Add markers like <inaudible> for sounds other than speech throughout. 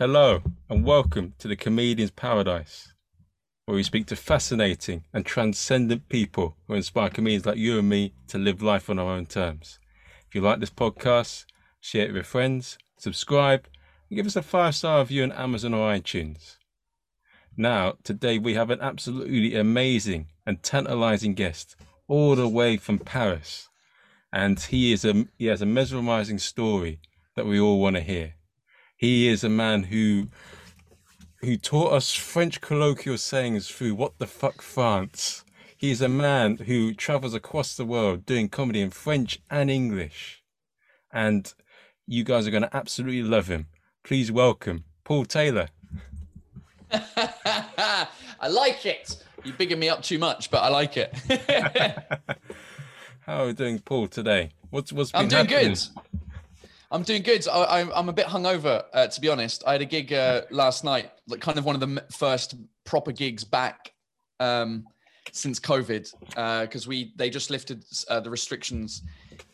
hello, and welcome to the Comedian's Paradise, where we speak to fascinating and transcendent people who inspire comedians like you and me to live life on our own terms. If you like this podcast, share it with your friends, subscribe, and give us a five star review on Amazon or iTunes. Now, today we have an absolutely amazing and tantalizing guest all the way from Paris. And he is a he has a mesmerizing story that we all want to hear. He is a man who who taught us French colloquial sayings through What the Fuck France. He is a man who travels across the world doing comedy in French and English. And you guys are going to absolutely love him. Please welcome Paul Taylor. <laughs> I like it. You're bigging me up too much, but I like it. <laughs> How are we doing, Paul, today? What's what's been I'm doing happening? good. I'm doing good. I, I'm a bit hungover, uh, to be honest. I had a gig uh, last night, like kind of one of the first proper gigs back um, since COVID, because we they just lifted uh, the restrictions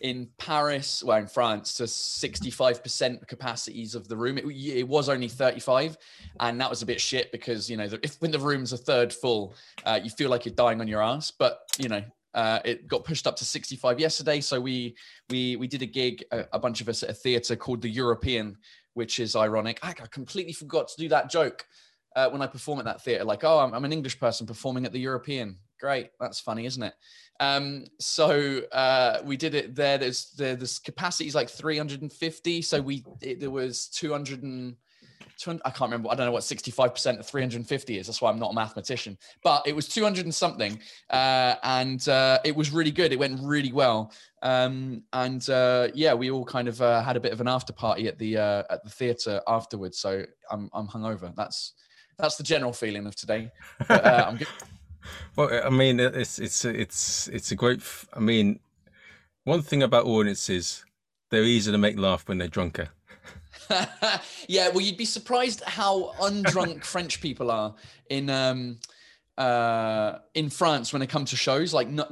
in Paris, well, in France, to 65% capacities of the room. It, it was only 35, and that was a bit shit because you know if when the room's a third full, uh, you feel like you're dying on your ass. But you know, uh, it got pushed up to 65 yesterday, so we we we did a gig, a, a bunch of us at a theatre called the European, which is ironic. I, I completely forgot to do that joke uh, when I perform at that theatre. Like, oh, I'm, I'm an English person performing at the European. Great, that's funny, isn't it? Um, so uh, we did it there. There's there, this capacity is like 350. So we it, there was 200 and 200, I can't remember. I don't know what 65% of 350 is. That's why I'm not a mathematician. But it was 200 and something, uh, and uh, it was really good. It went really well. Um, and uh, yeah, we all kind of uh, had a bit of an after party at the uh, at the theatre afterwards. So I'm I'm hungover. That's that's the general feeling of today. But, uh. <laughs> Well, I mean, it's it's it's it's a great. I mean, one thing about audiences, they're easy to make laugh when they're drunker. <laughs> yeah, well, you'd be surprised how undrunk French people are in um, uh, in France when it comes to shows. Like, no,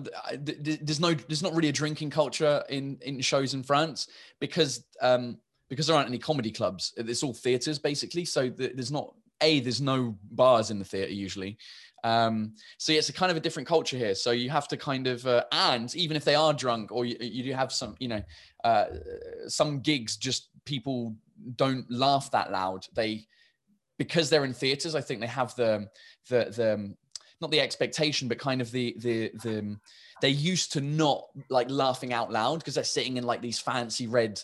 th- th- there's no, there's not really a drinking culture in in shows in France because um, because there aren't any comedy clubs. It's all theaters basically. So there's not a there's no bars in the theater usually. Um, so yeah, it's a kind of a different culture here. So you have to kind of, uh, and even if they are drunk, or you, you do have some, you know, uh, some gigs, just people don't laugh that loud. They, because they're in theaters, I think they have the, the, the, not the expectation, but kind of the, the, the, they're used to not like laughing out loud because they're sitting in like these fancy red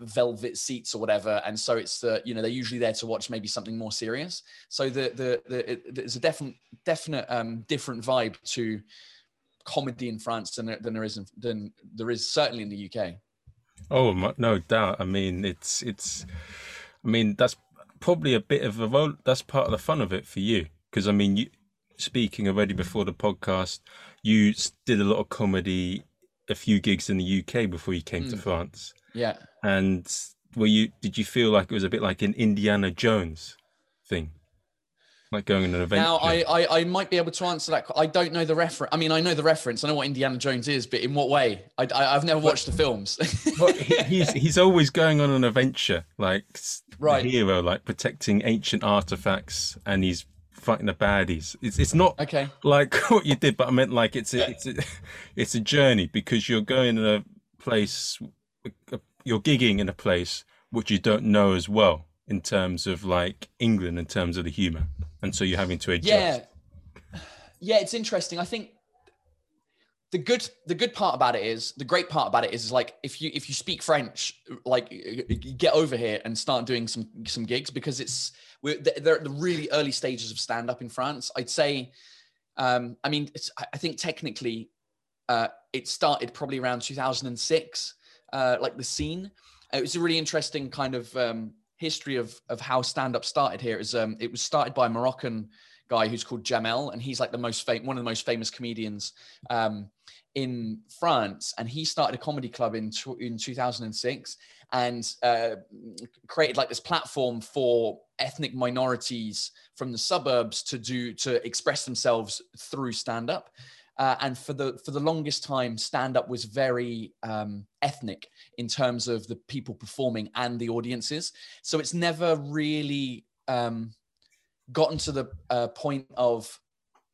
velvet seats or whatever. And so it's the you know they're usually there to watch maybe something more serious. So the the, the it, there's a definite definite um different vibe to comedy in france than than there is in, than there is certainly in the uk Oh, no doubt. I mean, it's it's. I mean, that's probably a bit of a role. That's part of the fun of it for you, because I mean, you speaking already before the podcast, you did a lot of comedy, a few gigs in the UK before you came to Mm. France, yeah and were you? Did you feel like it was a bit like an Indiana Jones thing, like going on an adventure? Now, I, I I might be able to answer that. I don't know the reference. I mean, I know the reference. I know what Indiana Jones is, but in what way? I, I have never watched the films. <laughs> He, he's he's always going on an adventure, like Right. hero, like protecting ancient artifacts, and he's fighting the baddies. It's it's not okay. like <laughs> what you did, but I meant like it's a it's a it's a journey because you're going in a place, you're gigging in a place which you don't know as well in terms of like England, in terms of the humor, and so you're having to adjust. Yeah, yeah. It's interesting. I think the good the good part about it is the great part about it is, is like if you if you speak French, like get over here and start doing some some gigs because it's we're they're at the really early stages of stand up in France. I'd say, um, I mean, I think technically uh, it started probably around 2006, uh, like the scene. It was a really interesting kind of um, history of of how stand up started here is um, it was started by a Moroccan guy who's called Jamel, and he's like the most fam- one of the most famous comedians um, in France. And he started a comedy club in tw- in 2006 and uh, created like this platform for ethnic minorities from the suburbs to do to express themselves through stand up. Uh, and for the for the longest time, stand up was very um, ethnic in terms of the people performing and the audiences. So it's never really um, gotten to the uh, point of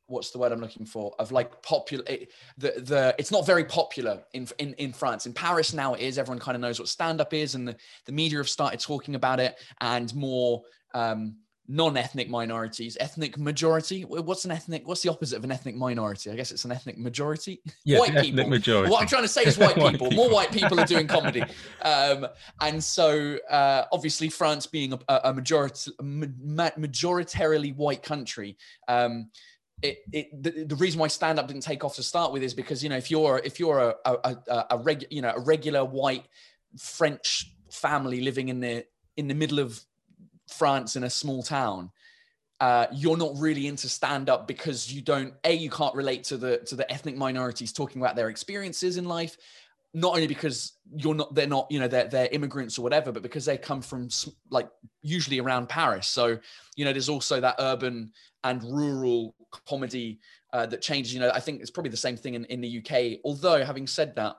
what's the word I'm looking for? Of like popular it, the the it's not very popular in in in France. In Paris now it is. Everyone kind of knows what stand up is and the, the media have started talking about it and more um, non-ethnic minorities ethnic majority what's an ethnic what's the opposite of an ethnic minority i guess it's an ethnic majority Yeah, white ethnic people majority. what i'm trying to say is white <laughs> White people. people. more white people are doing comedy um, and so uh, obviously france being a, a majority a ma- majoritarily white country um, it, it the, the reason why stand up didn't take off to start with is because you know if you're if you're a a, a, a reg, you know a regular white French family living in the in the middle of France in a small town, uh, you're not really into stand up because you don't a you can't relate to the to the ethnic minorities talking about their experiences in life. Not only because you're not they're not you know they're they're immigrants or whatever, but because they come from like usually around Paris. So you know there's also that urban and rural comedy uh, that changes. You know I think it's probably the same thing in, in the UK. Although having said that,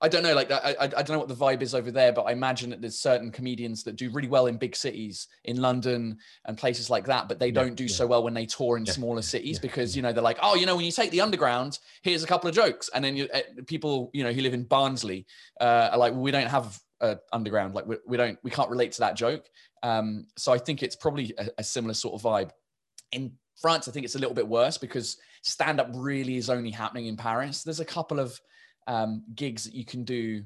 I don't know, like I, I, I don't know what the vibe is over there, but I imagine that there's certain comedians that do really well in big cities, in London and places like that, but they Yeah, don't do yeah. so well when they tour in Yeah, smaller cities because you know they're like, oh, you know, when you take the underground, here's a couple of jokes, and then you uh, people, you know, who live in Barnsley uh, are like, well, we don't have uh, underground, like we, we don't, we can't relate to that joke. Um, so I think it's probably a, a similar sort of vibe. In France, I think it's a little bit worse because stand up really is only happening in Paris. There's a couple of um, gigs that you can do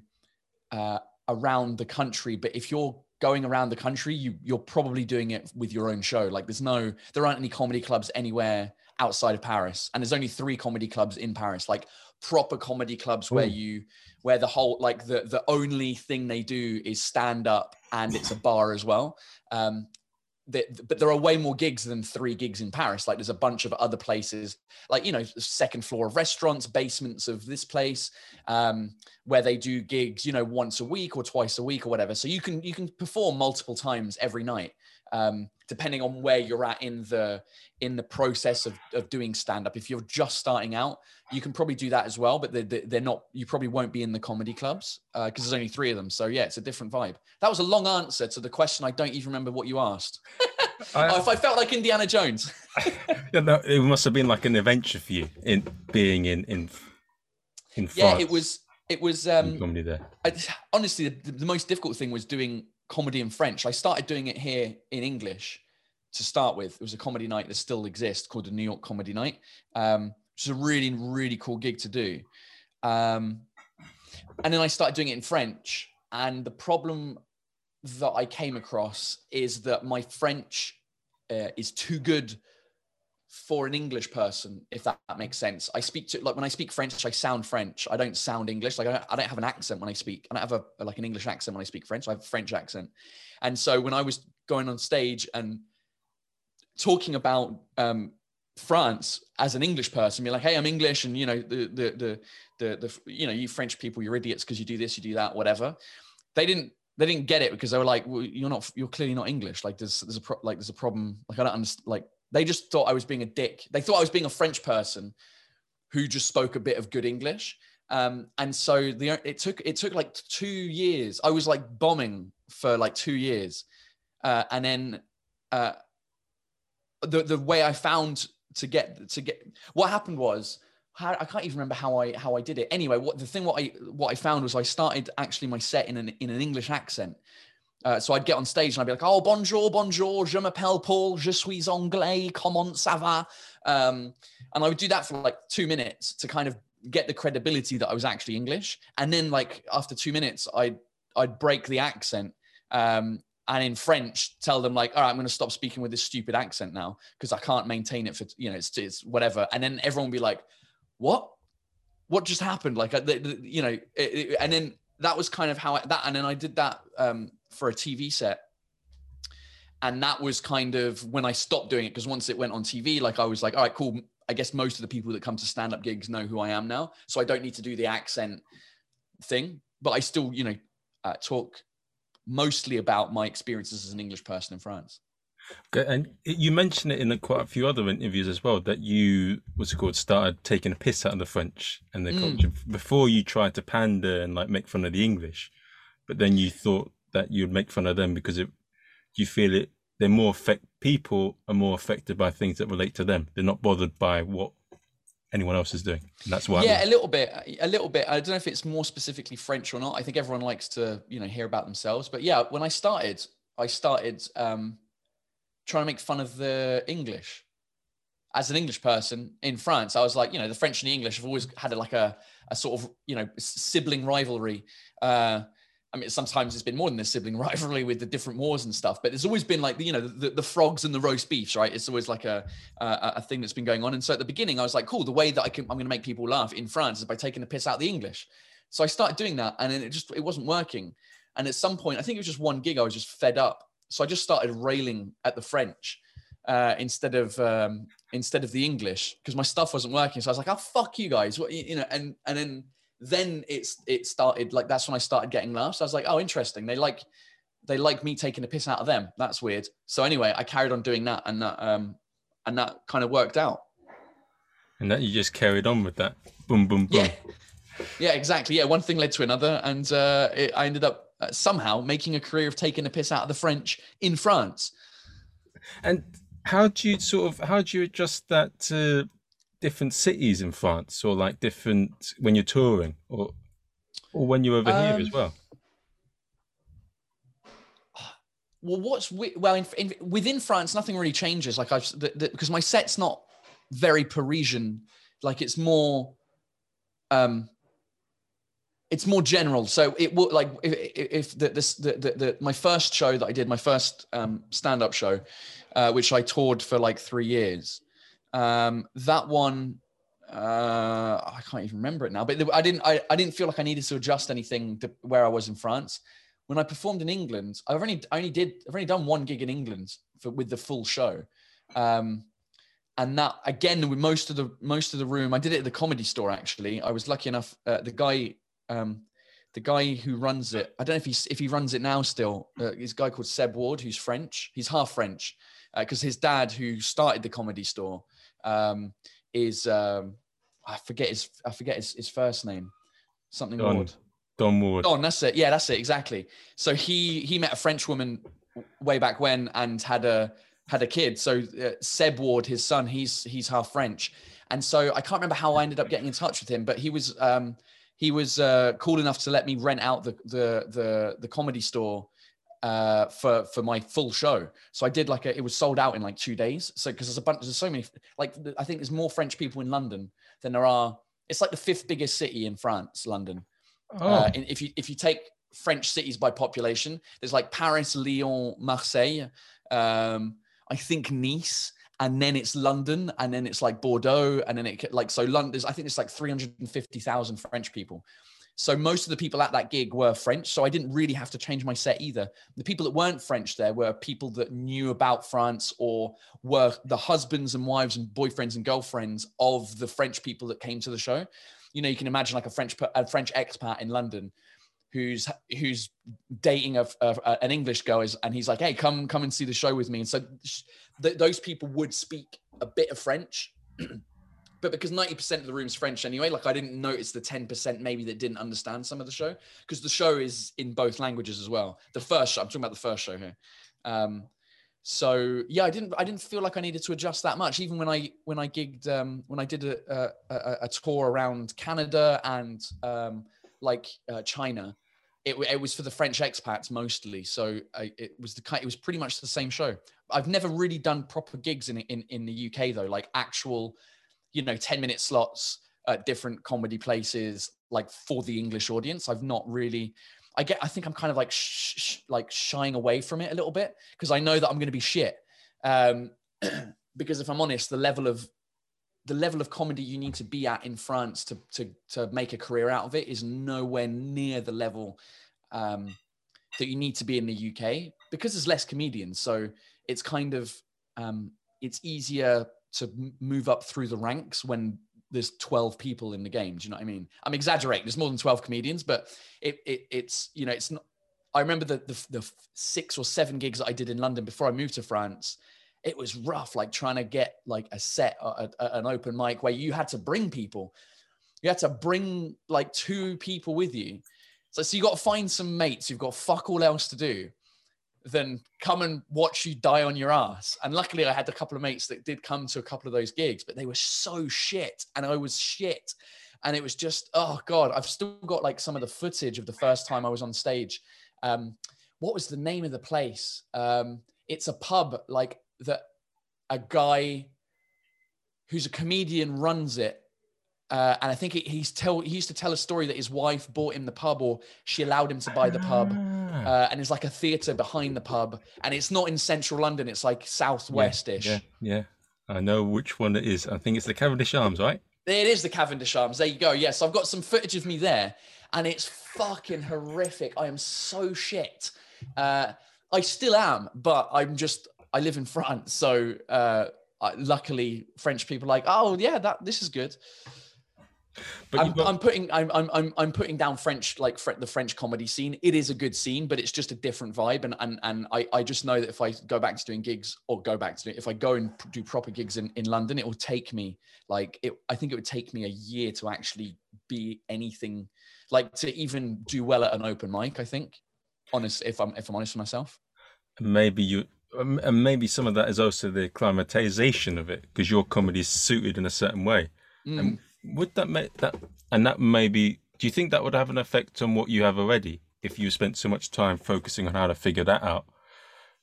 uh, around the country, but if you're going around the country, you you're probably doing it with your own show. Like there's no, there aren't any comedy clubs anywhere outside of Paris, and there's only three comedy clubs in Paris, like proper comedy clubs where you where the whole like the the only thing they do is stand up and it's a bar as well. Um, the, but there are way more gigs than three gigs in Paris. Like there's a bunch of other places, like you know, second floor of restaurants, basements of this place, um, where they do gigs, you know, once a week or twice a week or whatever. So you can you can perform multiple times every night, um, depending on where you're at in the in the process of, of doing stand up. If you're just starting out, you can probably do that as well, but they're, they're not. You probably won't be in the comedy clubs because there's only three of them. So yeah, it's a different vibe. That was a long answer to the question. I don't even remember what you asked. <laughs> I- Oh, if I felt like Indiana Jones. <laughs> Yeah, no, it must have been like an adventure for you in being in in in France. yeah, it was. It was. Um, there. I, honestly, the, the most difficult thing was doing comedy in French. I started doing it here in English to start with. It was a comedy night that still exists called the New York Comedy Night, um, which is a really, really cool gig to do. Um, and then I started doing it in French. And the problem that I came across is that my French uh, is too good for an English person, if that, that makes sense. I speak to like when I speak French, I sound French. I don't sound English. Like I don't, I don't have an accent when I speak. I don't have a like an English accent when I speak French. I have a French accent. And so when I was going on stage and talking about um, France as an English person, be like, hey, I'm English, and you know the the the the, the you know you French people, you're idiots because you do this, you do that, whatever. They didn't they didn't get it because they were like, well, you're not you're clearly not English. Like there's there's a pro- like there's a problem. Like I don't understand. Like they just thought I was being a dick. They thought I was being a French person who just spoke a bit of good English. Um, and so the it took it took like two years. I was like bombing for like two years, uh, and then uh, the the way I found to get to get what happened was how, I can't even remember how I how I did it. Anyway, what the thing what I what I found was I started actually my set in an in an English accent. Uh, so I'd get on stage and I'd be like, "Oh, bonjour, bonjour, je m'appelle Paul, je suis anglais, comment ça va?" Um, and I would do that for like two minutes to kind of get the credibility that I was actually English. And then, like after two minutes, I'd I'd break the accent um, and in French tell them like, "All right, I'm going to stop speaking with this stupid accent now because I can't maintain it for you know it's, it's whatever." And then everyone would be like, "What? What just happened?" Like, you know, and then that was kind of how I, that, and then I did that um, for a TV set and that was kind of when I stopped doing it because once it went on TV, like I was like, all right, cool. I guess most of the people that come to stand up gigs know who I am now, so I don't need to do the accent thing. But I still, you know, uh, talk mostly about my experiences as an English person in France. Okay, And you mentioned it in a, quite a few other interviews as well that you, what's it called, started taking a piss out of the French and the Mm. culture before you tried to pander and like make fun of the English, but then you thought that you'd make fun of them because it, you feel it they're more effect, people are more affected by things that relate to them. They're not bothered by what anyone else is doing. And that's why. Yeah, a little bit, a little bit. I don't know if it's more specifically French or not. I think everyone likes to, you know, hear about themselves. But yeah, when I started, I started um, trying to make fun of the English. As an English person in France, I was like, you know, the French and the English have always had a, like a, a sort of, you know, sibling rivalry. Uh, I mean, sometimes it's been more than a sibling <laughs> rivalry with the different wars and stuff, but there's always been like, you know, the, the frogs and the roast beefs, right? It's always like a, a, a thing that's been going on. And so at the beginning, I was like, cool, the way that I can, I'm going to make people laugh in France is by taking the piss out of the English. So I started doing that and it just, it wasn't working. And at some point, I think it was just one gig, I was just fed up. So I just started railing at the French uh, instead of, um, instead of the English because my stuff wasn't working. So I was like, oh, fuck you guys. What, you know, and, and then, then it's it started like that's when I started getting laughs. I was like, oh, interesting. They like they like me taking a piss out of them. That's weird. So anyway, I carried on doing that, and that um and that kind of worked out. And that you just carried on with that. Boom, boom, boom. Yeah, yeah, exactly. Yeah, one thing led to another, and uh, it, I ended up uh, somehow making a career of taking a piss out of the French in France. And how do you sort of how do you adjust that to different cities in France, or like different when you're touring, or or when you're over um, here as um, well? Well, what's well in, in, within France, nothing really changes. Like I've because my set's not very Parisian. Like it's more, um, it's more general. So it will like if, if the, this the, the, the my first show that I did, my first um, stand up show, uh, which I toured for like three years. Um, that one, uh, I can't even remember it now, but I didn't, I, I didn't feel like I needed to adjust anything to where I was in France. When I performed in England, I've only, I only did, I've only done one gig in England for, with the full show. Um, and that again with most of the most of the room i did it at the comedy store actually i was lucky enough uh, the guy um, the guy who runs it i don't know if he if he runs it now still uh, a guy called seb ward who's french he's half french because uh, his dad who started the comedy store um, is um, I forget his I forget his, his first name, something Don, Ward. Don Ward. Don, that's it. Yeah, that's it exactly. So he he met a French woman way back when and had a had a kid. So uh, Seb Ward, his son, he's he's half French, and so I can't remember how I ended up getting in touch with him, but he was um, he was uh, cool enough to let me rent out the the the, the comedy store uh, for for my full show. So I did like a, it was sold out in like two days. So because there's a bunch, there's so many. Like I think there's more French people in London than there are. It's like the fifth biggest city in France, London. Oh. Uh, if you if you take French cities by population, there's like Paris, Lyon, Marseille. Um, I think Nice, and then it's London, and then it's like Bordeaux, and then it like so London. I think it's like 350,000 French people. So most of the people at that gig were French. So I didn't really have to change my set either. The people that weren't French there were people that knew about France or were the husbands and wives and boyfriends and girlfriends of the French people that came to the show. You know, you can imagine like a French a French expat in London who's who's dating a, a, an English girl is, and he's like, hey, come come and see the show with me. And so th- those people would speak a bit of French. But because 90% of the room's French anyway, like I didn't notice the 10% maybe that didn't understand some of the show because the show is in both languages as well. The first show, I'm talking about the first show here. Um, so yeah, I didn't, I didn't feel like I needed to adjust that much. Even when I, when I gigged, um, when I did a, a, a tour around Canada and um, like uh, China, it, it was for the French expats mostly. So I, it was the it was pretty much the same show. I've never really done proper gigs in, in, in the UK though, like actual you know 10 minute slots at different comedy places like for the english audience. I've not really i get i think i'm kind of like sh- sh- like shying away from it a little bit because i know that i'm going to be shit. Um <clears throat> because if i'm honest the level of the level of comedy you need to be at in france to to to make a career out of it is nowhere near the level um that you need to be in the uk because there's less comedians. So it's kind of um it's easier to move up through the ranks when there's 12 people in the game. Do you know what I mean? I'm exaggerating. There's more than 12 comedians, but it, it it's you know it's not. I remember the, the the six or seven gigs that I did in London before I moved to France. It was rough, like trying to get like a set, a, a, an open mic where you had to bring people. You had to bring like two people with you. So, so you got to find some mates. You've got fuck all else to do than come and watch you die on your ass. And luckily, I had a couple of mates that did come to a couple of those gigs, but they were so shit, and I was shit. And it was just, oh God, I've still got like some of the footage of the first time I was on stage. Um, what was the name of the place? Um, it's a pub like that a guy who's a comedian runs it uh, and I think he, he's tell he used to tell a story that his wife bought him the pub, or she allowed him to buy the pub, Ah. uh, and it's like a theatre behind the pub, and it's not in central London; it's like southwestish. Yeah, yeah. I know which one it is. I think it's the Cavendish Arms, right? It is the Cavendish Arms. There you go. Yes, I've got some footage of me there, and it's fucking horrific. I am so shit. Uh, I still am, but I'm just. I live in France, so uh, I, luckily French people are like, oh yeah, that this is good. But I'm, got- I'm putting I'm, I'm I'm I'm putting down French like the French comedy scene. It is a good scene, but it's just a different vibe. And and and I, I just know that if I go back to doing gigs or go back to if I go and do proper gigs in, in London, it will take me like it. I think it would take me a year to actually be anything like to even do well at an open mic. I think, honest if I'm if I'm honest with myself. maybe you um, and maybe some of that is also the climatization of it because your comedy is suited in a certain way Mm. and would that make that and that maybe do you think that would have an effect on what you have already if you spent so much time focusing on how to figure that out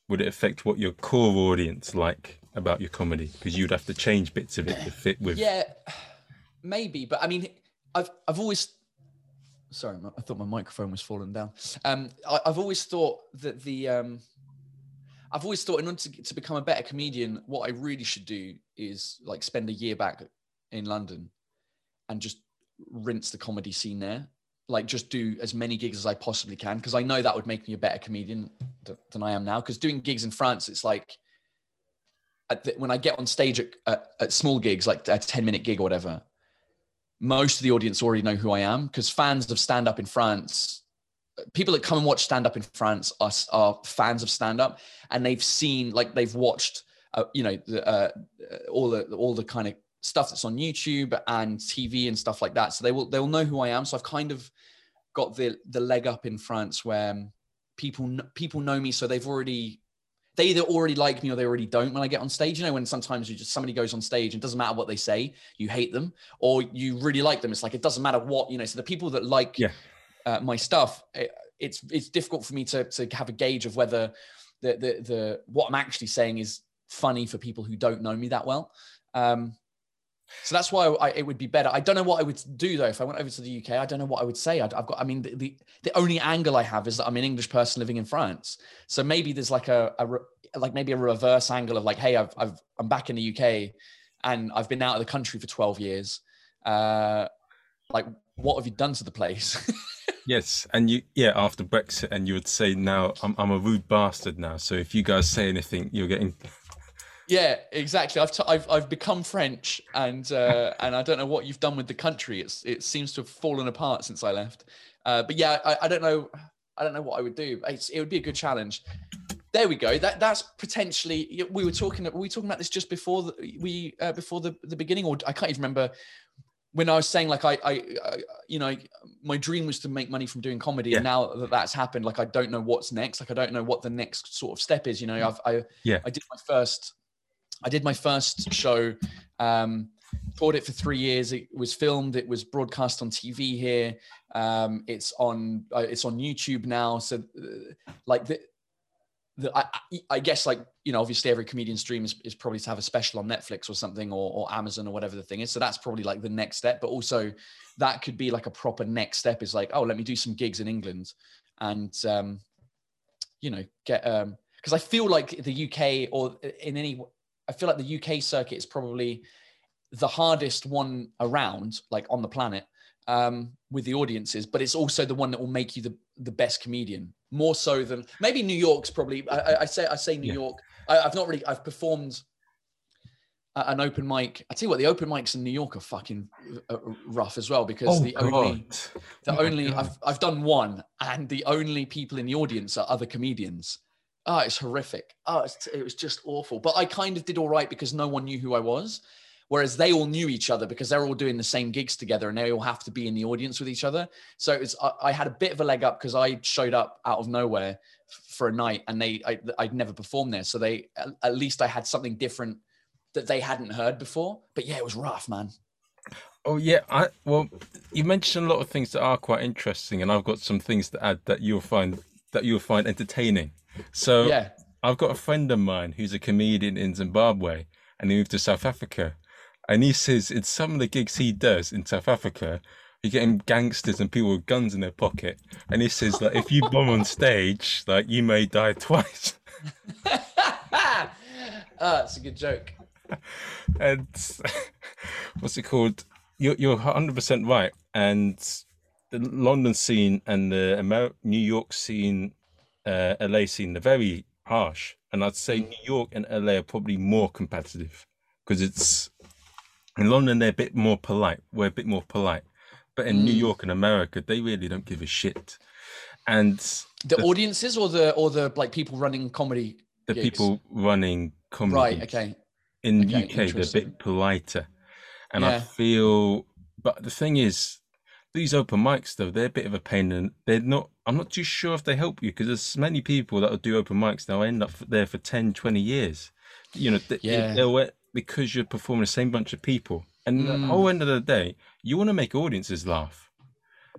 would it affect what your core audience like about your comedy because you'd have to change bits of it to fit with Yeah, maybe, but I mean, I've I've always sorry, I thought my microphone was falling down. Um, I, I've always thought that the um, I've always thought in order to, to become a better comedian, what I really should do is like spend a year back in London and just rinse the comedy scene there. Like just do as many gigs as I possibly can because I know that would make me a better comedian th- than I am now. Because doing gigs in France, it's like the, when I get on stage at, at, at small gigs, like a 10 minute gig or whatever, most of the audience already know who I am because fans of stand up in France, people that come and watch stand up in France are, are fans of stand up and they've seen, like, they've watched, uh, you know, the, uh, all the, all the kind of stuff that's on YouTube and TV and stuff like that. So they will, they will know who I am. So I've kind of got the, the leg up in France where um, people, people know me. So they've already, they either already like me or they already don't when I get on stage. You know, when sometimes you just somebody goes on stage and it doesn't matter what they say, you hate them, or you really like them. It's like it doesn't matter what you know. So the people that like Yeah. uh, my stuff, it, it's it's difficult for me to to have a gauge of whether the the the what I'm actually saying is funny for people who don't know me that well. Um, so that's why I, it would be better. I don't know what I would do though if I went over to the UK. I don't know what I would say. I'd, I've got. I mean, the, the the only angle I have is that I'm an English person living in France. So maybe there's like a, a re- like maybe a reverse angle of like, hey, I've I've I'm back in the UK, and I've been out of the country for 12 years. Uh, like, what have you done to the place? <laughs> Yes, and you yeah after Brexit, and you would say now I'm I'm a rude bastard now. So if you guys say anything, you're getting Yeah, exactly. I've, t- I've I've become French, and uh, <laughs> and I don't know what you've done with the country. It's it seems to have fallen apart since I left. Uh, but yeah, I, I don't know. I don't know what I would do. It's, it would be a good challenge. There we go. That that's potentially. We were talking. Were we talking about this just before the, we uh, before the the beginning, or I can't even remember when I was saying like I, I, I you know my dream was to make money from doing comedy, and now that that's happened, like I don't know what's next. Like I don't know what the next sort of step is. You know, I've I Yeah. I did my first I did my first show, um, toured it for three years. It was filmed. It was broadcast on TV here. Um, it's on uh, it's on YouTube now. So, uh, like the, the I, I- guess like you know obviously every comedian's dream is, is probably to have a special on Netflix or something or, or Amazon or whatever the thing is. So that's probably like the next step. But also that could be like a proper next step is like oh let me do some gigs in England, and um, you know get um because I feel like the UK or in any I feel like the UK circuit is probably the hardest one around, like on the planet, um, with the audiences. But it's also the one that will make you the, the best comedian, more so than maybe New York's probably. I, I- say I say New Yeah. York. I, I've not really. I've performed an open mic. I tell you what, the open mics in New York are fucking uh, rough as well because oh the god, only the Oh only God. I've I've done one, and the only people in the audience are other comedians. Oh, it's horrific. Oh, it's, it was just awful. But I kind of did all right because no one knew who I was. whereas they all knew each other because they're all doing the same gigs together and they all have to be in the audience with each other. So it was, I, I had a bit of a leg up because I showed up out of nowhere f- for a night and they I, I'd never performed there, so they at, at least I had something different that they hadn't heard before. But yeah, it was rough, man. Oh yeah, I well, you mentioned a lot of things that are quite interesting, and I've got some things to add that you'll find that you'll find entertaining. So Yeah. I've got a friend of mine who's a comedian in Zimbabwe, and he moved to South Africa, and he says in some of the gigs he does in South Africa, you're getting gangsters and people with guns in their pocket, and he says that if you bomb on stage, like you may die <laughs> twice. <laughs> ah, that's a good joke. and <laughs> what's it called? You're you're hundred percent right. And the London scene and the Amer- New York scene, uh, LA scene, they're very harsh. And I'd say New York and LA are probably more competitive because it's in London they're a bit more polite. We're a bit more polite, but in New Mm. York and America they really don't give a shit. And The, The- audiences or the or the like people running comedy. the gigs? people running comedy Right. Okay. in Okay, UK they're a bit politer, and I feel. But the thing is, these open mics though they're a bit of a pain, and they're not. I'm not too sure if they help you because there's many people that will do open mics now end up there for 10, 20 years. You know, th- Yeah. they'll because you're performing the same bunch of people, and the Mm. whole end of the day, you want to make audiences laugh,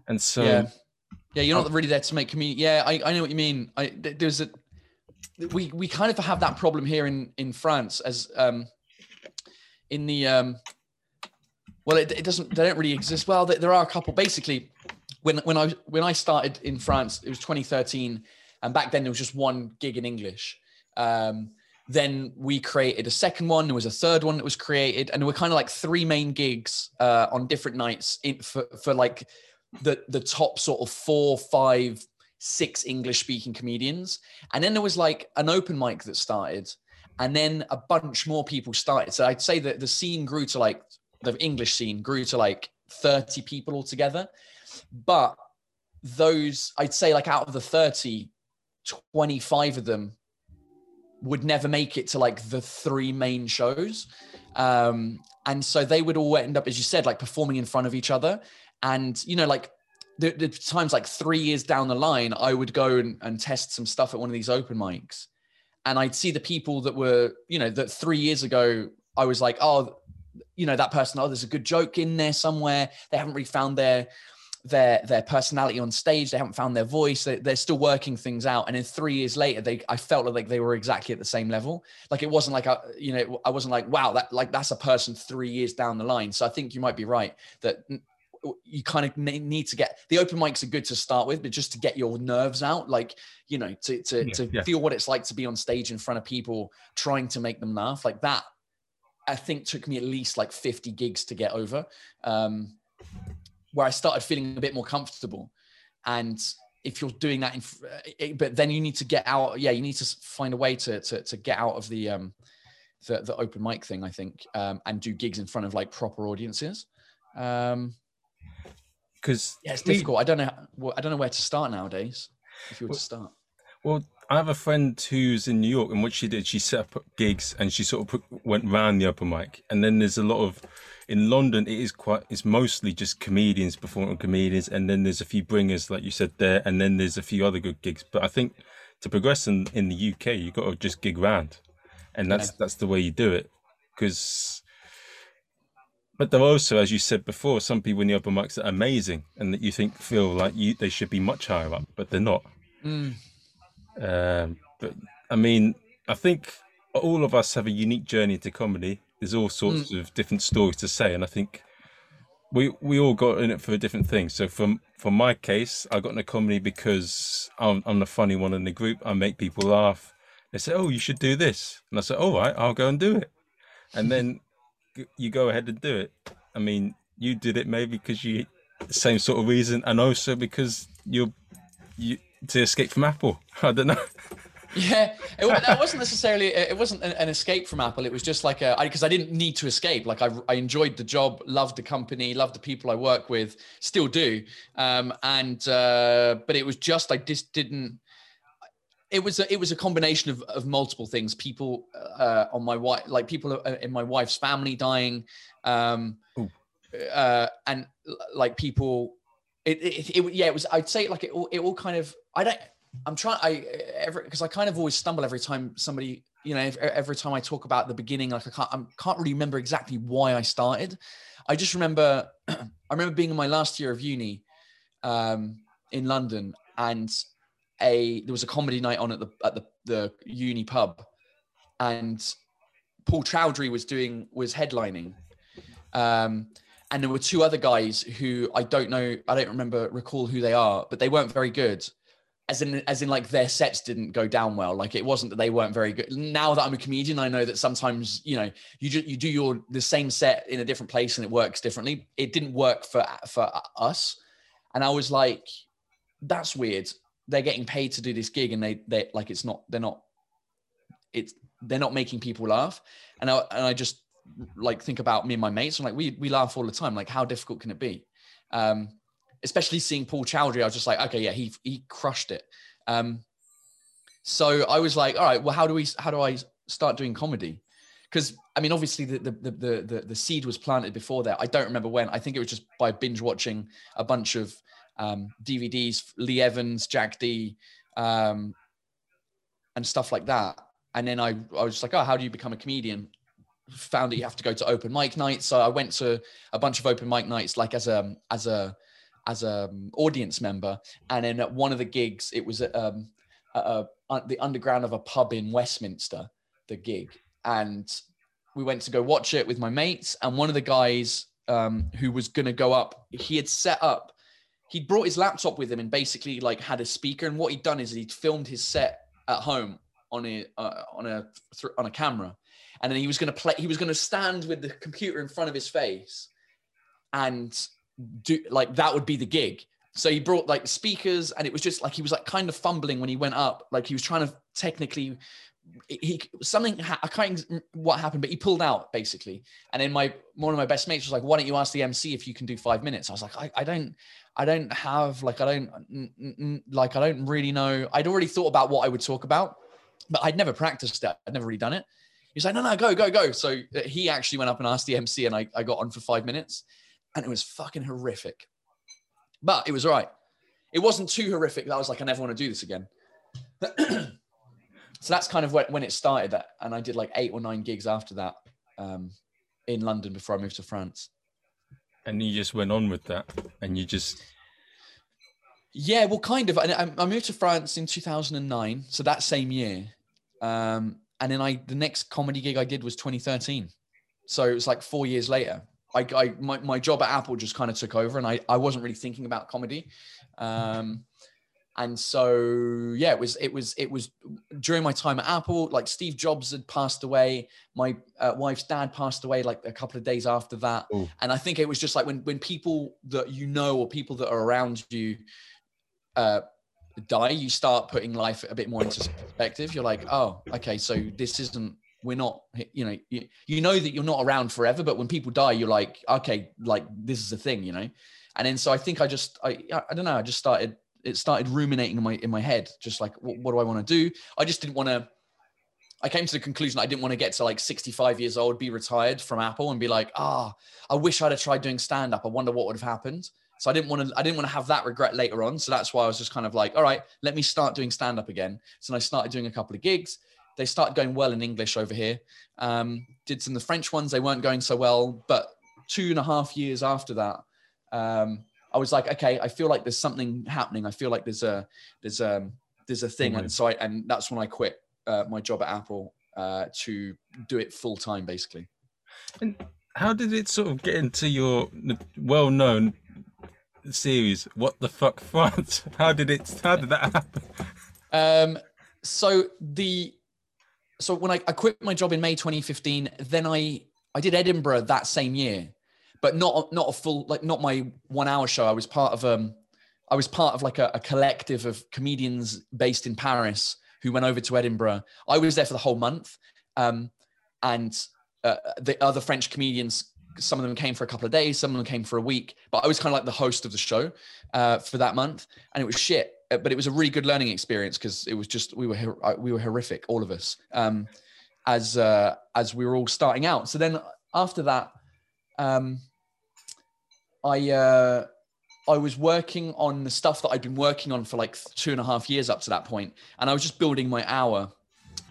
and so yeah. Yeah, you're not really there to make community. Yeah, I, I know what you mean. I there's a we we kind of have that problem here in in France as um in the um well it, it doesn't they don't really exist. Well, there, are a couple. Basically, when when I when I started in France, it was 2013, and back then there was just one gig in English. Um, then we created a second one. There was a third one that was created, and there were kind of like three main gigs uh, on different nights in, for for like the the top sort of four, five, six English speaking comedians. And then there was like an open mic that started, and then a bunch more people started. So I'd say that the scene grew to like the English scene grew to like 30 people altogether. But those, I'd say like out of the 30, 25 of them would never make it to like the three main shows. Um, and so they would all end up, as you said, like performing in front of each other. And, you know, like the, the times like three years down the line, I would go and, and test some stuff at one of these open mics. And I'd see the people that were, you know, that three years ago, I was like, oh, you know, that person, oh, there's a good joke in there somewhere. They haven't really found their, their their personality on stage. They haven't found their voice. They, they're still working things out. And then three years later, they I felt like they were exactly at the same level. Like it wasn't like I, you know, I wasn't like, wow, that like that's a person three years down the line. So I think you might be right that you kind of need to get the open mics are good to start with, but just to get your nerves out, like you know, to to Yeah, to yeah. feel what it's like to be on stage in front of people, trying to make them laugh, like that. I think took me at least like 50 gigs to get over. Um, where I started feeling a bit more comfortable. And if you're doing that, in, fr- eh, but then you need to get out. Yeah, you need to find a way to to, to get out of the um, the the open mic thing. I think um, and do gigs in front of like proper audiences. Um, because yeah, it's difficult. I don't know. well, I don't know where to start nowadays. If you were to start, Well, I have a friend who's in New York, and what she did, she set up gigs and she sort of put, went round the open mic. And then there's a lot of in London. It is quite. It's mostly just comedians performing comedians, and then there's a few bringers, like you said there, and then there's a few other good gigs. But I think to progress in, in the UK, you got to just gig round, and that's Yeah. that's the way you do it. Because, but there are also, as you said before, some people in the open mics that are amazing, and that you think feel like you they should be much higher up, but they're not. Mm, Um, but I mean, I think all of us have a unique journey into comedy. There's all sorts of different stories to say, and I think we we all got in it for a different thing. So from for my case, I got into comedy because I'm I'm the funny one in the group. I make people laugh. They say, "Oh, you should do this," and I say, "All right, I'll go and do it." And then you go ahead and do it. I mean, you did it maybe because you the same sort of reason, and also because you're you to escape from Apple. <laughs> I don't know. yeah, it, that wasn't necessarily. It wasn't an, escape from Apple. It was just like a because I, didn't need to escape. Like I, I enjoyed the job, loved the company, loved the people I work with, still do. Um, and uh, but it was just I just didn't. it was a, it was a combination of, of multiple things. People uh, on my wife, like people in my wife's family dying, um, uh, and like people. It, it, it, yeah, it was. I'd say like it all, it all kind of. I don't. I'm trying. I every because I kind of always stumble every time somebody. You know, every time I talk about the beginning, like I can't. I can't really remember exactly why I started. I just remember. <clears throat> I remember being in my last year of uni, um, in London, and a there was a comedy night on at the at the, the uni pub, and Paul Chowdhry was doing was headlining, um, and there were two other guys who I don't know, I don't remember recall who they are, but they weren't very good. As in, as in, like their sets didn't go down well. Like it wasn't that they weren't very good. Now that I'm a comedian, I know that sometimes you know you just you do your the same set in a different place and it works differently. It didn't work for for us, and I was like, that's weird they're getting paid to do this gig and they they like it's not they're not it's they're not making people laugh and I and I just like think about me and my mates I'm like we we laugh all the time like how difficult can it be? Um especially seeing Paul Chowdhry I was just like okay yeah he he crushed it. Um so I was like all right well how do we how do I start doing comedy? Because I mean obviously the the, the the the seed was planted before that. I don't remember when. I think it was just by binge watching a bunch of um, DVDs, Lee Evans, Jack Dee, um, and stuff like that. And then I, I was like, oh, how do you become a comedian? Found that you have to go to open mic nights. So I went to a bunch of open mic nights, like as a as a as a um, audience member. And then at one of the gigs, it was at, um, at a, the underground of a pub in Westminster, the gig, and we went to go watch it with my mates. And one of the guys um, who was to go up, he had set up he'd brought his laptop with him and basically like had a speaker. And what he'd done is he'd filmed his set at home on a uh, on a on a camera, and then he was going to play. He was going to stand with the computer in front of his face, and do like that would be the gig. So he brought like speakers, and it was just like he was like kind of fumbling when he went up, like he was trying to technically he something I can't what happened, but he pulled out basically. And then my one of my best mates was like, "Why don't you ask the MC if you can do five minutes?" I was like, "I, I don't, I don't have like I don't like I don't really know. I'd already thought about what I would talk about, but I'd never practiced it. I'd never really done it." He's like, "No, no, go, go, go." So uh, he actually went up and asked the MC, and I, I got on for five minutes, and it was fucking horrific, but it was all right. It wasn't too horrific that I was like, "I never want to do this again." <clears throat> so that's kind of when it started that and i did like eight or nine gigs after that um, in london before i moved to france and you just went on with that and you just yeah well kind of i, I moved to france in 2009 so that same year um, and then i the next comedy gig i did was 2013 so it was like four years later. I, I my, my job at apple just kind of took over and i, I wasn't really thinking about comedy. Um, and so yeah it was it was it was during my time at apple like steve jobs had passed away. My uh, wife's dad passed away like a couple of days after that. Ooh. and i think it was just like when when people that you know or people that are around you uh, die you start putting life a bit more into perspective you're like oh okay so this isn't we're not you know you, you know that you're not around forever but when people die you're like okay like this is a thing you know and then so i think i just i i don't know i just started it started ruminating in my in my head, just like what, what do I want to do? I just didn't want to. I came to the conclusion I didn't want to get to like 65 years old, be retired from Apple, and be like, ah, oh, I wish I'd have tried doing stand up. I wonder what would have happened. So I didn't want to. I didn't want to have that regret later on. So that's why I was just kind of like, all right, let me start doing stand up again. So I started doing a couple of gigs. They started going well in English over here. Um, did some of the French ones. They weren't going so well, but two and a half years after that, um, I was like, okay, I feel like there's something happening. I feel like there's a there's a um, there's a thing, mm-hmm. and so I and that's when I quit uh, my job at Apple uh, to do it full time, basically. And how did it sort of get into your well-known series? What the fuck, <laughs> France? How did it? How did that happen? Um, so the so when I, I quit my job in May 2015, then I I did Edinburgh that same year but not not a full like not my one hour show. I was part of um I was part of like a, a collective of comedians based in Paris who went over to Edinburgh. I was there for the whole month, um, and uh, the other French comedians. Some of them came for a couple of days, some of them came for a week, but I was kind of like the host of the show uh, for that month, and it was shit. uh, but it was a really good learning experience because it was just we were uh, we were horrific, all of us, um, as uh, as we were all starting out. So then after that, um, I uh, I was working on the stuff that I'd been working on for like two and a half years up to that point, and I was just building my hour.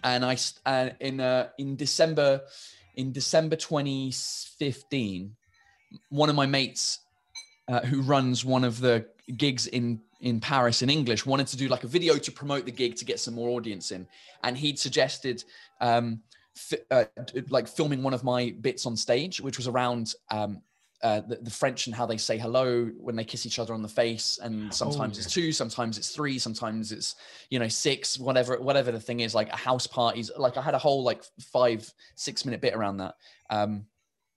And I uh, in in December in December 2015, one of my mates uh, who runs one of the gigs in in Paris in English wanted to do like a video to promote the gig to get some more audience in, and he'd suggested um, uh, like filming one of my bits on stage, which was around um, uh, the, the, French and how they say hello when they kiss each other on the face, and sometimes oh, yeah. it's two, sometimes it's three, sometimes it's you know six, whatever whatever the thing is, like a house parties. Like I had a whole like five six minute bit around that, um,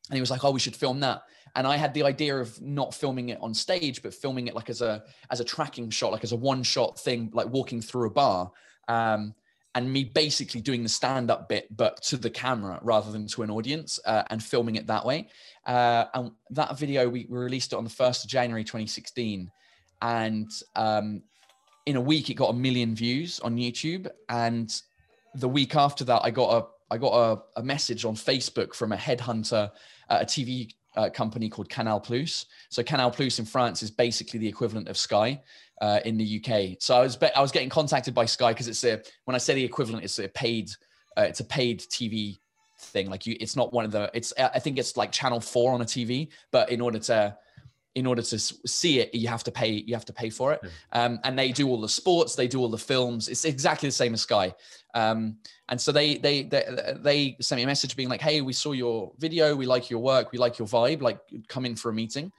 and he was like, "Oh, we should film that." and I had the idea of not filming it on stage, but filming it like as a as a tracking shot, like as a one shot thing, like walking through a bar. Um, and me basically doing the stand up bit, but to the camera rather than to an audience uh, and filming it that way. Uh, and that video, we, we, released it on the 1st of January 2016. And um, in a week, it got a million views on YouTube. And the week after that, I got a I got a, a message on Facebook from a headhunter, uh, a TV uh, company called Canal Plus. So Canal Plus in France is basically the equivalent of Sky uh, in the UK. So I was be- I was getting contacted by Sky because it's a when I say the equivalent, it's a paid uh, it's a paid TV thing. Like you, it's not one of the it's I think it's like Channel Four on a TV, but in order to in order to see it, you have to pay. You have to pay for it. Um, and they do all the sports. They do all the films. It's exactly the same as Sky. Um, and so they, they they they sent me a message being like, "Hey, we saw your video. We like your work. We like your vibe. Like, come in for a meeting."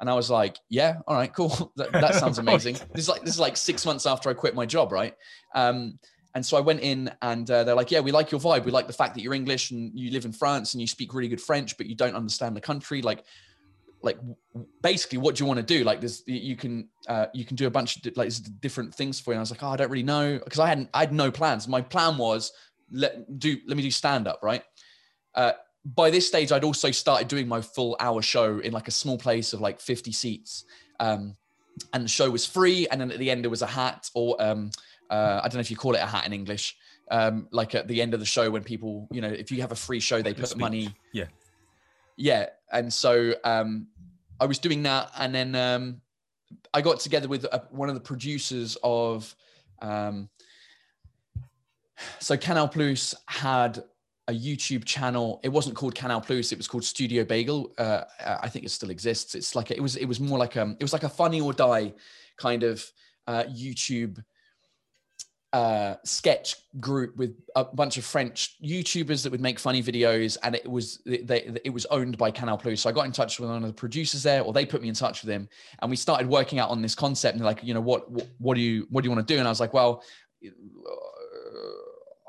And I was like, "Yeah, all right, cool. <laughs> that, that sounds <laughs> amazing." this is like this is like six months after I quit my job, right? Um, and so I went in and uh, they're like, yeah, we like your vibe. We like the fact that you're English and you live in France and you speak really good French, but you don't understand the country. Like, like basically what do you want to do? Like this you can uh, you can do a bunch of like different things for you. And i was like oh i don't really know. Because i hadn't i had no plans. My plan was let do let me do stand up right? Uh, by this stage i'd also started doing my full hour show in like a small place of like 50 seats. Um, and the show was free and then at the end there was a hat or um, uh, i don't know if you call it a hat in english. Um, like at the end of the show when people you know if you have a free show they put money yeah yeah and so um, I was doing that, and then um, I got together with a, one of the producers of. Um, so Canal Plus had a YouTube channel. It wasn't called Canal Plus. It was called Studio Bagel. Uh, I think it still exists. It's like it was. It was more like um. It was like a Funny or Die kind of uh, YouTube uh, sketch group with a bunch of French YouTubers that would make funny videos, and it was they, it was owned by Canal Plus. So I got in touch with one of the producers there, or they put me in touch with him, and we started working out on this concept. And like, you know, what, what what do you what do you want to do? And I was like, well.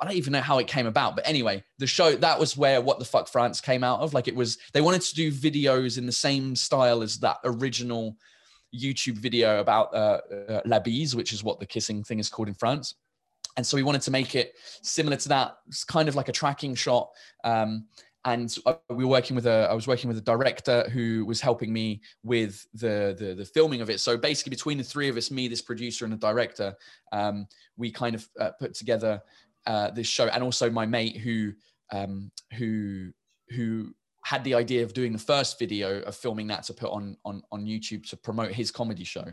I don't even know how it came about, but anyway, the show that was where What the Fuck France came out of. Like it was, they wanted to do videos in the same style as that original YouTube video about uh, uh, La Bise, which is what the kissing thing is called in France and so we wanted to make it similar to that it's kind of like a tracking shot um, and we were working with a i was working with a director who was helping me with the, the the, filming of it. So basically between the three of us me this producer and the director um, we kind of uh, put together uh, this show and also my mate who um, who who had the idea of doing the first video of filming that to put on on on youtube to promote his comedy show.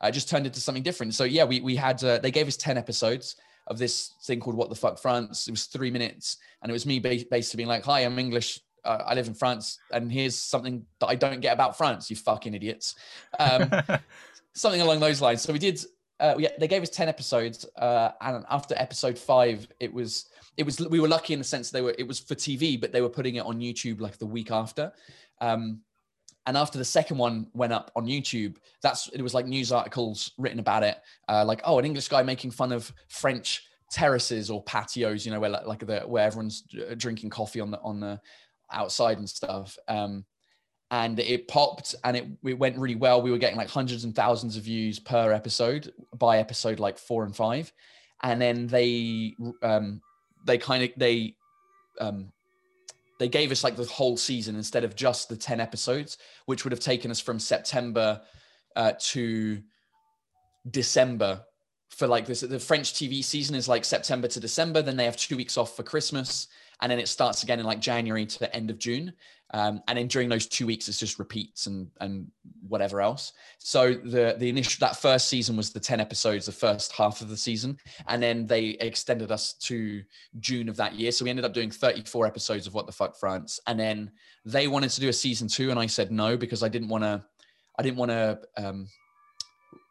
Uh, just turned into something different. So yeah we we had uh, they gave us 10 episodes of this thing called What the Fuck France. It was three minutes, and it was me basically being like, "Hi, I'm English. Uh, I live in France, and here's something that I don't get about France. You fucking idiots." Um, <laughs> something along those lines. So we did. Uh, we, they gave us ten episodes, uh, and after episode five, it was it was we were lucky in the sense they were it was for TV, but they were putting it on YouTube like the week after. Um, and after the second one went up on YouTube, that's it was like news articles written about it, uh, like oh, an English guy making fun of French terraces or patios, you know, where like the where everyone's uh, drinking coffee on the on the outside and stuff. Um, and it popped and it, it went really well. We were getting like hundreds and thousands of views per episode by episode like four and five, and then they um, they kind of they um, they gave us like the whole season instead of just the 10 episodes which would have taken us from september uh, to december for like this. The French TV season is like September to December. Then they have two weeks off for Christmas, and then it starts again in like January to the end of June. Um, and then during those two weeks, it's just repeats and and whatever else. So the the initial that first season was the ten episodes, the first half of the season, and then they extended us to June of that year. So we ended up doing thirty four episodes of What the Fuck France, and then they wanted to do a season two, and I said no because I didn't want to. I didn't want to. Um,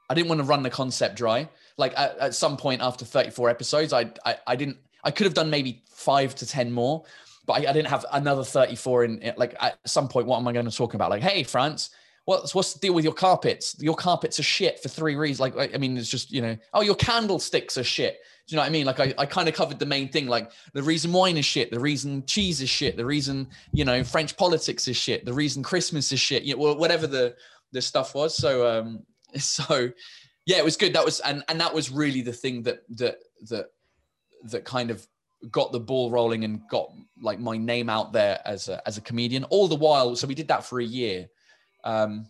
I didn't want to run the concept dry. Like at, at some point after 34 episodes, I, I I didn't. I could have done maybe five to ten more, but I, I didn't have another 34 in. Like at some point, what am I going to talk about? Like, hey, France, what's what's the deal with your carpets? Your carpets are shit for three reasons. Like, I mean, it's just you know, oh, your candlesticks are shit. Do you know what I mean? Like, I, I kind of covered the main thing, like the reason wine is shit, the reason cheese is shit, the reason you know French politics is shit, the reason Christmas is shit. You know, whatever the the stuff was. So, um, <laughs> so yeah, it was good. That was and and that was really the thing that that that that kind of got the ball rolling and got like my name out there as a, as a comedian all the while so we did that for a year um,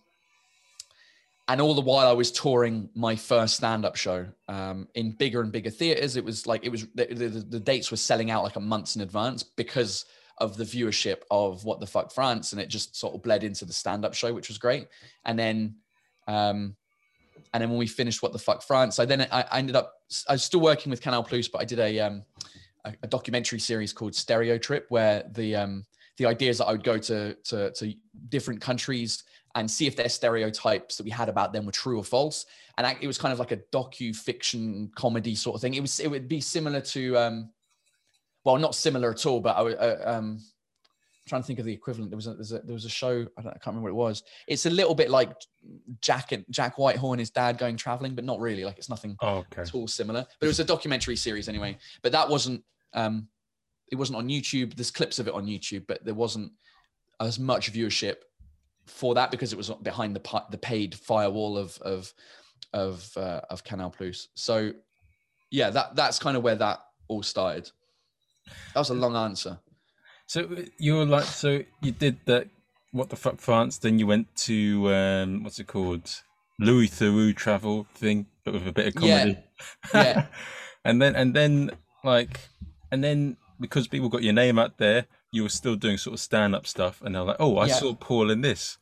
and all the while i was touring my first stand-up show um, in bigger and bigger theaters. It was like it was the, the, the, dates were selling out like a months in advance because of the viewership of what the fuck france and it just sort of bled into the stand-up show which was great. And then um, and then when we finished what the fuck france i then i, I ended up i was still working with canal plus but i did a um, a, a documentary series called Stereo Trip, where the um, the idea is that I would go to, to, to different countries and see if their stereotypes that we had about them were true or false. And it was kind of like a docu fiction comedy sort of thing. It was it would be similar to um, well, not similar at all, but I would. Uh, um, I'm trying to think of the equivalent. There was a, a there was a show. I, I, can't remember what it was. It's a little bit like Jack and Jack Whitehall and his dad going traveling, but not really. Like it's nothing oh, okay. at all similar. But it was a documentary series anyway. But that wasn't um, it wasn't on YouTube. There's clips of it on YouTube, but there wasn't as much viewership for that because it was behind the the paid firewall of of of uh, of Canal Plus. So yeah, that that's kind of where that all started. That was a long answer. So you were like, so you did that. What the fuck, France? Then you went to um, what's it called? Louis Theroux travel thing, but with a bit of comedy. Yeah. yeah. <laughs> and then and then like and then because people got your name out there, you were still doing sort of stand up stuff, and they're like, "Oh, I yeah. saw Paul in this.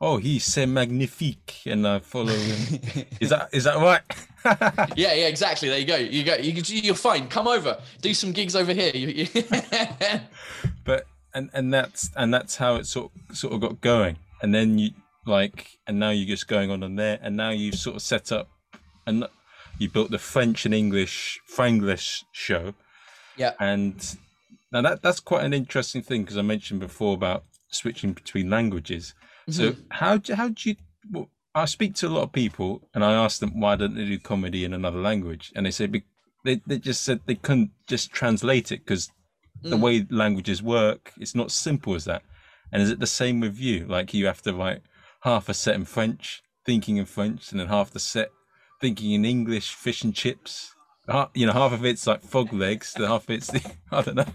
Oh, he's so magnifique," and I follow him. <laughs> is that is that right? <laughs> yeah, yeah, exactly. There you go. You go. You, you're fine. Come over. Do some gigs over here. You, you <laughs> but and and that's and that's how it sort sort of got going, and then you like, and now you're just going on and there, and now you've sort of set up, and you built the French and English Franglish show yeah. And now that that's quite an interesting thing because I mentioned before about switching between languages. Mm-hmm. So how do how do you? Well, I speak to a lot of people and I ask them why don't they do comedy in another language, and they say they they just said they couldn't just translate it because mm. the way languages work, it's not simple as that. And is it the same with you? Like you have to write half a set in French, thinking in French, and then half the set thinking in English, fish and chips you know, half of it's like fog legs, the half of it's the, <laughs> I don't know.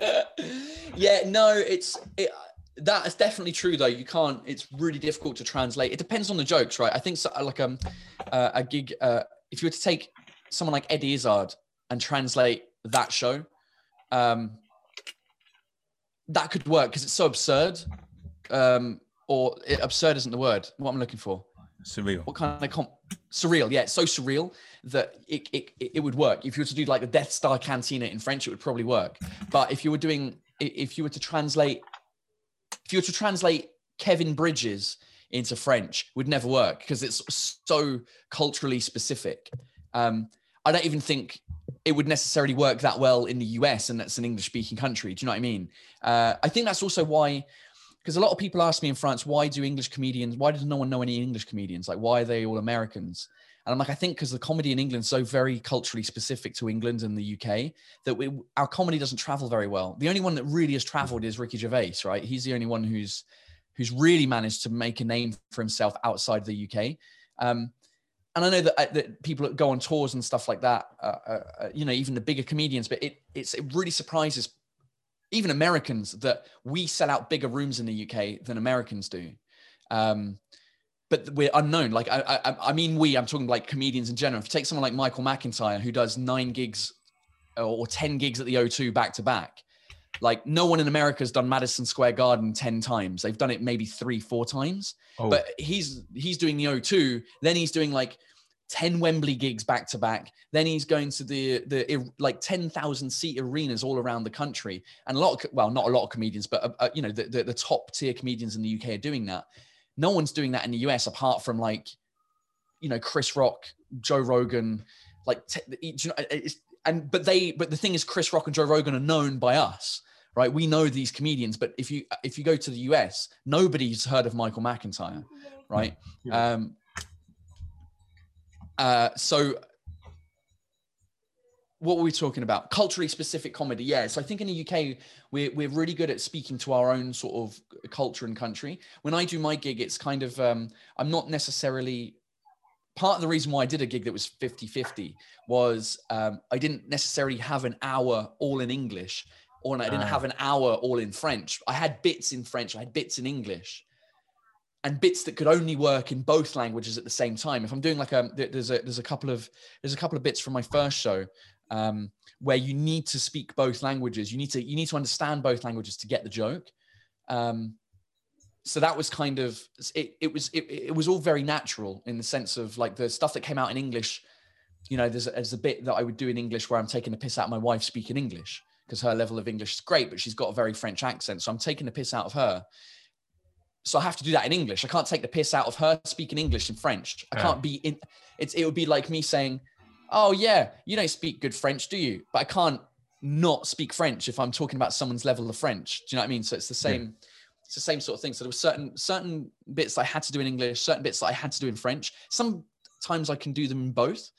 <laughs> yeah, no, it's it, that is definitely true though. You can't. It's really difficult to translate. It depends on the jokes, right? I think so, like um uh, a gig. Uh, if you were to take someone like Eddie Izzard and translate that show, um, that could work because it's so absurd. Um, or it, absurd isn't the word. What I'm looking for. Surreal. What kind of comp? Surreal. Yeah, it's so surreal that it, it, it would work. If you were to do like the Death Star Canteen in French, it would probably work. But if you were doing, if you were to translate, if you were to translate Kevin Bridges into French, would never work because it's so culturally specific. Um, I don't even think it would necessarily work that well in the US, and that's an English speaking country. Do you know what I mean? Uh, I think that's also why, because a lot of people ask me in France, why do English comedians, why does no one know any English comedians? Like, why are they all Americans? And I'm like, I think because the comedy in England is so very culturally specific to England and the UK that we, our comedy doesn't travel very well. The only one that really has traveled is Ricky Gervais, right? He's the only one who's who's really managed to make a name for himself outside the UK. Um, and I know that, uh, that people go on tours and stuff like that, uh, uh, uh, you know, even the bigger comedians, but it it's, it really surprises even Americans that we sell out bigger rooms in the UK than Americans do. Um, but we're unknown. Like I, I, I mean, we. I'm talking like comedians in general. If you take someone like Michael McIntyre, who does nine gigs or ten gigs at the O2 back to back, like no one in America has done Madison Square Garden ten times. They've done it maybe three, four times. Oh. But he's he's doing the O2. Then he's doing like 10 Wembley gigs back to back. Then he's going to the the like 10,000 seat arenas all around the country. And a lot of well, not a lot of comedians, but uh, uh, you know the, the, the top tier comedians in the UK are doing that. No one's doing that in the US apart from like you know Chris Rock, Joe Rogan, like t- you know, and but they but the thing is Chris Rock and Joe Rogan are known by us right we know these comedians but if you if you go to the us nobody's heard of michael mcintyre right um uh, so what were we talking about? Culturally specific comedy. Yeah. So I think in the UK, we're, we're really good at speaking to our own sort of culture and country. When I do my gig, it's kind of, um, I'm not necessarily, part of the reason why I did a gig that was 50 50 was um, I didn't necessarily have an hour all in English or I didn't uh. have an hour all in French. I had bits in French, I had bits in English and bits that could only work in both languages at the same time. If I'm doing like a there's a there's a couple of there's a couple of bits from my first show um, where you need to speak both languages. You need to you need to understand both languages to get the joke. Um, so that was kind of it. It was it, it was all very natural in the sense of like the stuff that came out in English. You know, there's, there's a bit that I would do in English where I'm taking a piss out of my wife speaking English because her level of English is great, but she's got a very French accent. So I'm taking a piss out of her so I have to do that in English. I can't take the piss out of her speaking English in French. I can't be in. It's it would be like me saying, "Oh yeah, you don't speak good French, do you?" But I can't not speak French if I'm talking about someone's level of French. Do you know what I mean? So it's the same. Yeah. It's the same sort of thing. So there were certain certain bits I had to do in English, certain bits that I had to do in French. Sometimes I can do them in both,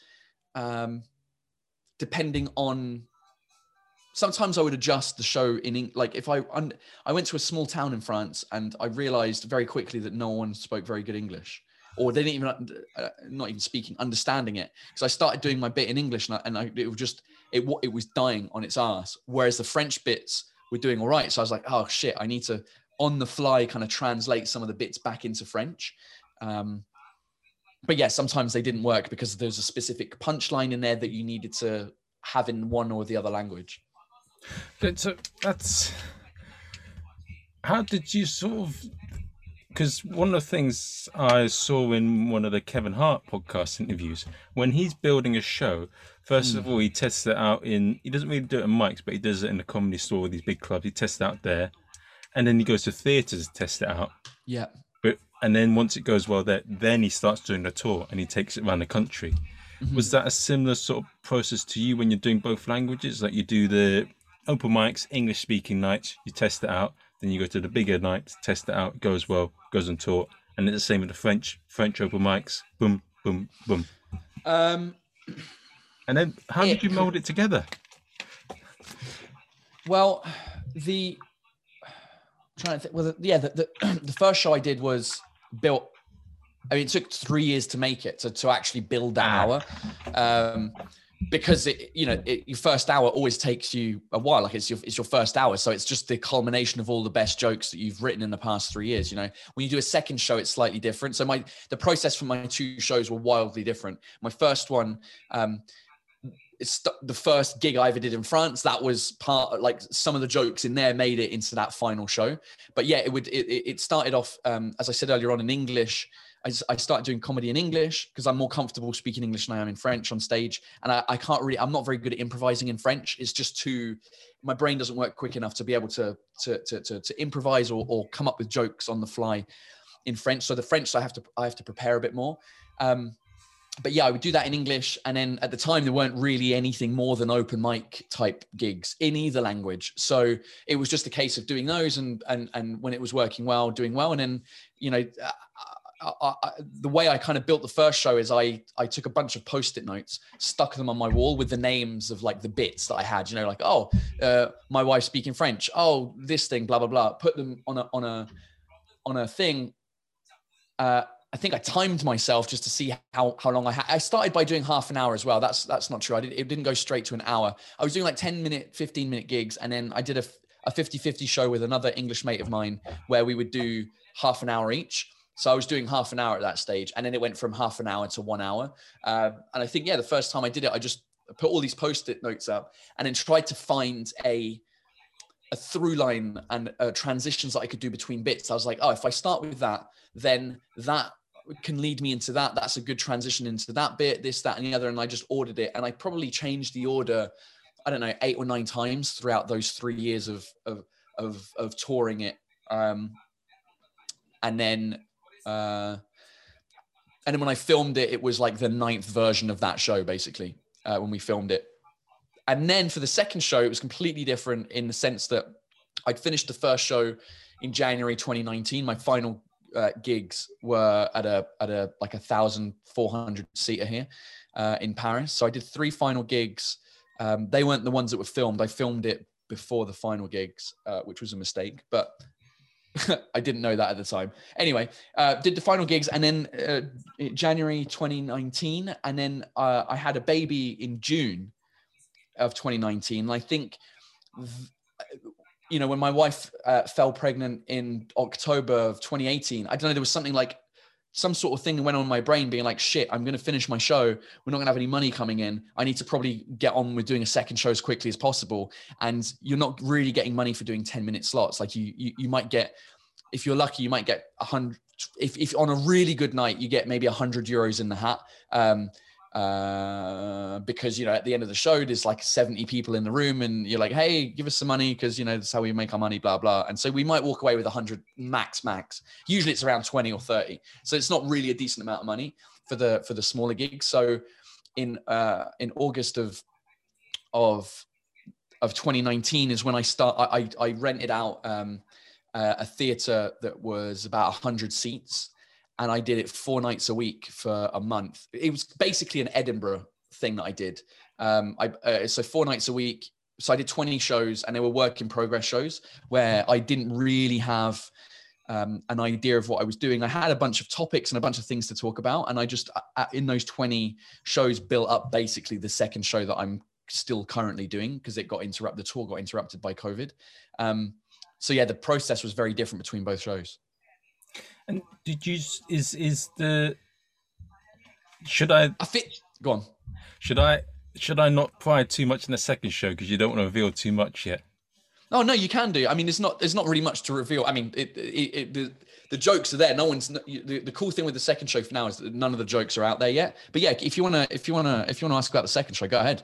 um, depending on sometimes I would adjust the show in like if I I went to a small town in France and I realized very quickly that no one spoke very good English. Or they didn't even uh, not even speaking understanding it. Because I started doing my bit in English and, I, and I, it was just it it was dying on its ass whereas the French bits were doing all right. So I was like oh shit I need to on the fly kind of translate some of the bits back into French. Um, but yeah sometimes they didn't work because there's a specific punchline in there that you needed to have in one or the other language so that's how did you sort of because one of the things I saw in one of the Kevin Hart podcast interviews, when he's building a show, first mm. of all, he tests it out in, he doesn't really do it in mics, but he does it in the comedy store with these big clubs. He tests it out there. And then he goes to theatres to test it out. Yeah. But And then once it goes well there, then he starts doing a tour and he takes it around the country. Mm-hmm. Was that a similar sort of process to you when you're doing both languages? Like you do the open mics, English speaking nights, you test it out. Then you go to the bigger nights, test it out, goes well, goes on tour. And it's the same with the French, French open mics, boom, boom, boom. Um, and then how it, did you mold it together? Well, the I'm trying to think. Well, the, yeah, the, the, <clears throat> the first show I did was built. I mean, it took three years to make it to to actually build that ah. hour. Um, because it you know it, your first hour always takes you a while like it's your it's your first hour so it's just the culmination of all the best jokes that you've written in the past three years you know when you do a second show it's slightly different so my the process for my two shows were wildly different my first one um it's the first gig I ever did in France. That was part like some of the jokes in there made it into that final show. But yeah, it would it, it started off um, as I said earlier on in English. I, I started doing comedy in English because I'm more comfortable speaking English than I am in French on stage. And I, I can't really, I'm not very good at improvising in French. It's just too, my brain doesn't work quick enough to be able to, to, to, to, to improvise or, or come up with jokes on the fly in French. So the French, I have to, I have to prepare a bit more. Um, but yeah, I would do that in English. And then at the time, there weren't really anything more than open mic type gigs in either language. So it was just a case of doing those and, and, and when it was working well, doing well. And then, you know, I, I, the way I kind of built the first show is I I took a bunch of post-it notes, stuck them on my wall with the names of like the bits that I had. You know, like oh, uh, my wife speaking French. Oh, this thing, blah blah blah. Put them on a on a on a thing. Uh, I think I timed myself just to see how how long I had. I started by doing half an hour as well. That's that's not true. I did, it didn't go straight to an hour. I was doing like 10 minute, 15 minute gigs, and then I did a a 50-50 show with another English mate of mine where we would do half an hour each So I was doing half an hour at that stage, and then it went from half an hour to one hour. Um, and I think, yeah, the first time I did it, I just put all these post-it notes up and then tried to find a a through line and uh, transitions that I could do between bits. I was like, oh, if I start with that, then that can lead me into that. That's a good transition into that bit, this, that, and the other. And I just ordered it, and I probably changed the order. I don't know, eight or nine times throughout those three years of of of, of touring it. Um, and then uh, and then when I filmed it, it was like the ninth version of that show, basically, uh, when we filmed it. And then for the second show, it was completely different in the sense that I'd finished the first show in January 2019. My final uh, gigs were at a at a like a thousand four hundred seater here uh, in Paris. So I did three final gigs. Um, they weren't the ones that were filmed. I filmed it before the final gigs, uh, which was a mistake. But <laughs> I didn't know that at the time. Anyway, uh, did the final gigs and then uh, January 2019, and then uh, I had a baby in June of 2019. And I think, you know, when my wife uh, fell pregnant in October of 2018, I don't know, there was something like some sort of thing went on in my brain being like, shit, I'm going to finish my show. We're not going to have any money coming in. I need to probably get on with doing a second show as quickly as possible. And you're not really getting money for doing 10 minute slots. Like you, you, you might get, if you're lucky, you might get a hundred, if, if on a really good night, you get maybe a hundred euros in the hat. Um, uh, because you know at the end of the show there's like 70 people in the room and you're like hey give us some money because you know that's how we make our money blah blah. And so we might walk away with 100 max max. Usually it's around 20 or 30 so it's not really a decent amount of money for the for the smaller gigs so in uh in august of of of 2019 is when i start i i, I rented out um uh, a theater that was about 100 seats and I did it four nights a week for a month. It was basically an Edinburgh thing that I did. Um, I uh, so four nights a week. So I did 20 shows, and they were work in progress shows where I didn't really have um, an idea of what I was doing. I had a bunch of topics and a bunch of things to talk about, and I just uh, uh in those 20 shows built up basically the second show that I'm still currently doing because it got interrupted. The tour got interrupted by COVID. Um, so yeah, the process was very different between both shows. And did you is is the should I? I fit. Go on. Should I should I not pry too much in the second show because you don't want to reveal too much yet? Oh no, you can do. I mean, it's not there's not really much to reveal. I mean, it, it, it the the jokes are there. No one's the, the cool thing with the second show for now is that none of the jokes are out there yet. But yeah, if you wanna if you wanna if you wanna ask about the second show, go ahead.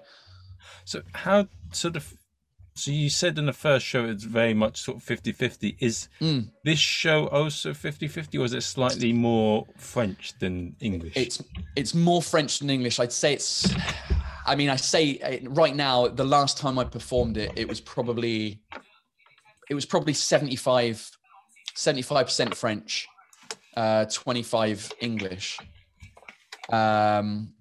So how sort of so you said in the first show it's very much sort of 50-50. Is mm. this show also 50-50 or is it slightly more French than English? It's it's more French than English. I'd say it's I mean I say uh, right now the last time I performed it it was probably it was probably 75 75% French, uh 25 English. Um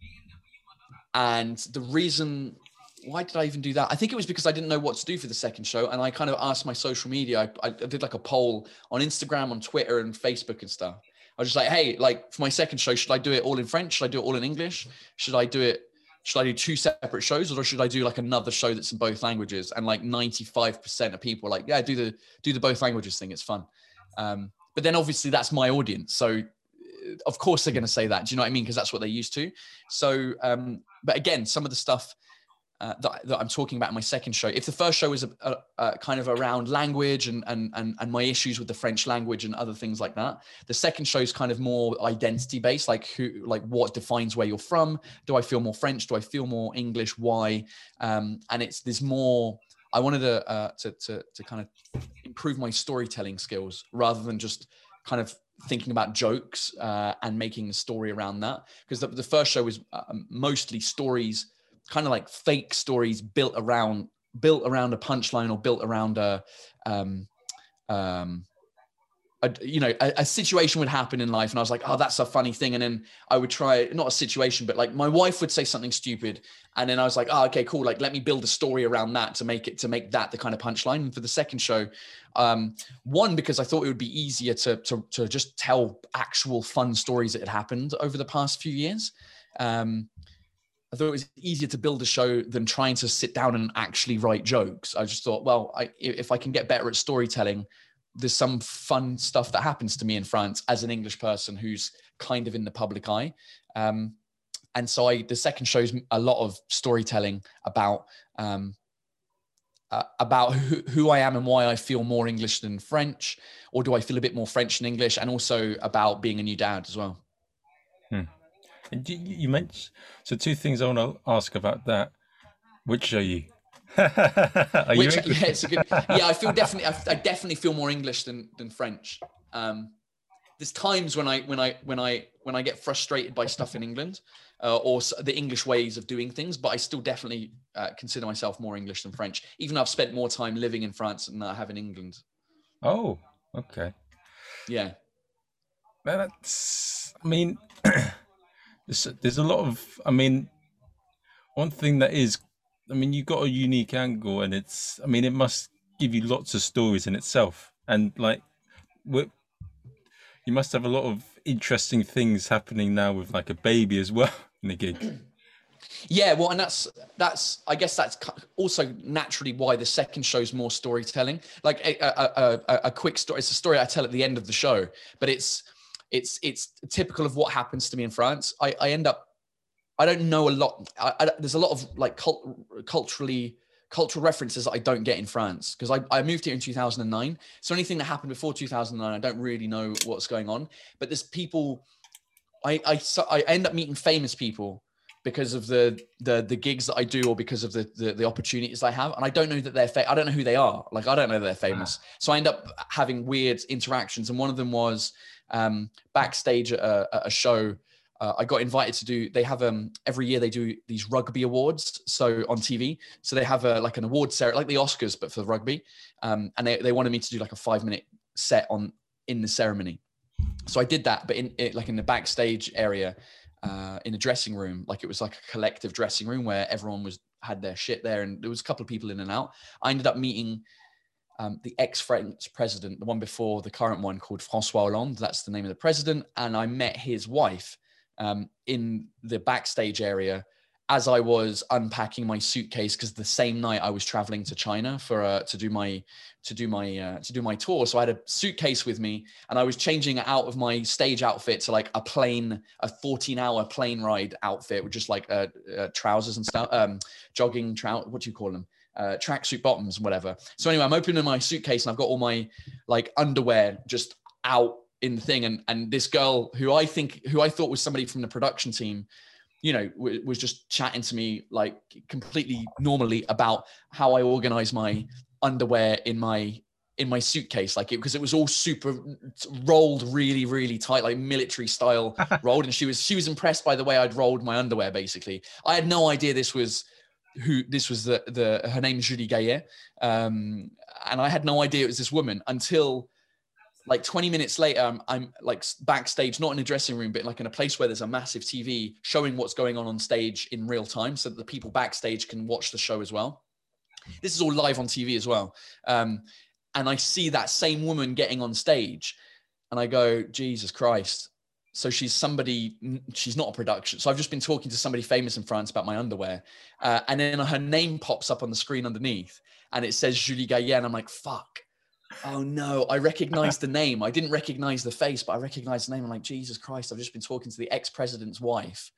and the reason why did I even do that? I think it was because I didn't know what to do for the second show. And I kind of asked my social media. I, I did like a poll on Instagram, on Twitter, and Facebook and stuff. I was just like, hey, like for my second show, should I do it all in French? Should I do it all in English? Should I do it? Should I do two separate shows, or should I do like another show that's in both languages? And like ninety five percent of people like, yeah, do the do the both languages thing. It's fun. Um, but then obviously that's my audience, so of course they're going to say that. Do you know what I mean? Because that's what they're used to. So, um, but again, some of the stuff uh, that, that, I'm talking about in my second show. If the first show is a, a, a, kind of around language and, and, and, and my issues with the French language and other things like that, the second show is kind of more identity based, like who, like what defines where you're from. Do I feel more French? Do I feel more English? Why? Um, and it's there's more. I wanted to, uh, to to to kind of improve my storytelling skills rather than just kind of thinking about jokes uh, and making a story around that because the, the first show was uh, mostly stories kind of like fake stories built around built around a punchline or built around a um um a, you know a, a, situation would happen in life and i was like oh that's a funny thing. And then i would try not a situation but like my wife would say something stupid and then i was like oh okay cool like let me build a story around that to make it to make that the kind of punchline. And for the second show um one because i thought it would be easier to to, to just tell actual fun stories that had happened over the past few years um I thought it was easier to build a show than trying to sit down and actually write jokes. I just thought, well, I, if I can get better at storytelling, there's some fun stuff that happens to me in France as an English person who's kind of in the public eye. Um, and so I, the second shows a lot of storytelling about um, uh, about who, who, I am and why I feel more English than French, or do I feel a bit more French than English, and also about being a new dad as well. Hmm. And you, you mentioned so two things I want to ask about that. Which are you? <laughs> are Which, you yeah, it's a good. Yeah, I feel <laughs> definitely. I, I definitely feel more English than than French. Um, there's times when I when I when I when I get frustrated by stuff in England, uh, or the English ways of doing things, but I still definitely uh, consider myself more English than French, even though I've spent more time living in France than I have in England. Oh, okay. Yeah. That's, I mean, <clears throat> there's, there's a lot of, I mean, one thing that is, I mean, you've got a unique angle and it's, I mean, it must give you lots of stories in itself. And like, you must have a lot of interesting things happening now with like a baby as well <laughs> in the gig. Yeah, well, and that's that's I guess that's also naturally why the second show's more storytelling. Like a, a, a, a, quick story. It's a story I tell at the end of the show, but it's it's it's typical of what happens to me in France. I, I end up I don't know a lot. I, I, there's a lot of like cult, culturally cultural references that I don't get in France because I, I moved here in 2009. So anything that happened before 2009, I don't really know what's going on. But there's people. I I I end up meeting famous people because of the the the gigs that I do or because of the the, the opportunities I have and I don't know that they're fa- I don't know who they are like I don't know they're famous so I end up having weird interactions and one of them was um, backstage at a, a show uh, I got invited to do they have um every year they do these rugby awards so on TV so they have a like an award ceremony like the Oscars but for rugby. Um, and they, they wanted me to do like a five minute set on in the ceremony. So I did that but in it, like in the backstage area uh, in a dressing room, like it was like a collective dressing room where everyone was had their shit there, and there was a couple of people in and out. I ended up meeting um, the ex-French president, the one before the current one, called Francois Hollande. That's the name of the president, and I met his wife um, in the backstage area as I was unpacking my suitcase because the same night I was traveling to China for uh, to do my to do my uh, to do my tour. So I had a suitcase with me, and I was changing out of my stage outfit to like a plane, a 14 hour plane ride outfit with just like uh, uh trousers and stuff, um, jogging trout. What do you call them? Uh, tracksuit bottoms, whatever. So anyway, I'm opening my suitcase and I've got all my like underwear just out in the thing, and and this girl who I think who I thought was somebody from the production team you know, w- was just chatting to me like completely normally about how I organize my underwear in my in my suitcase. Like it because it was all super rolled really really tight like military style <laughs> rolled. And she was she was impressed by the way I'd rolled my underwear basically. I had no idea this was who this was the the her name is Julie Gayet. Um and I had no idea it was this woman until like 20 minutes later I'm, I'm, like backstage not in a dressing room but like in a place where there's a massive tv showing what's going on on stage in real time so that the people backstage can watch the show as well. This is all live on tv as well. Um, and i see that same woman getting on stage and i go jesus christ. So she's somebody she's not a production so i've just been talking to somebody famous in france about my underwear uh, and then her name pops up on the screen underneath and it says julie gayet and i'm like fuck Oh no, I recognized the name. I didn't recognize the face, but I recognized the name. I'm like, Jesus Christ, I've just been talking to the ex-president's wife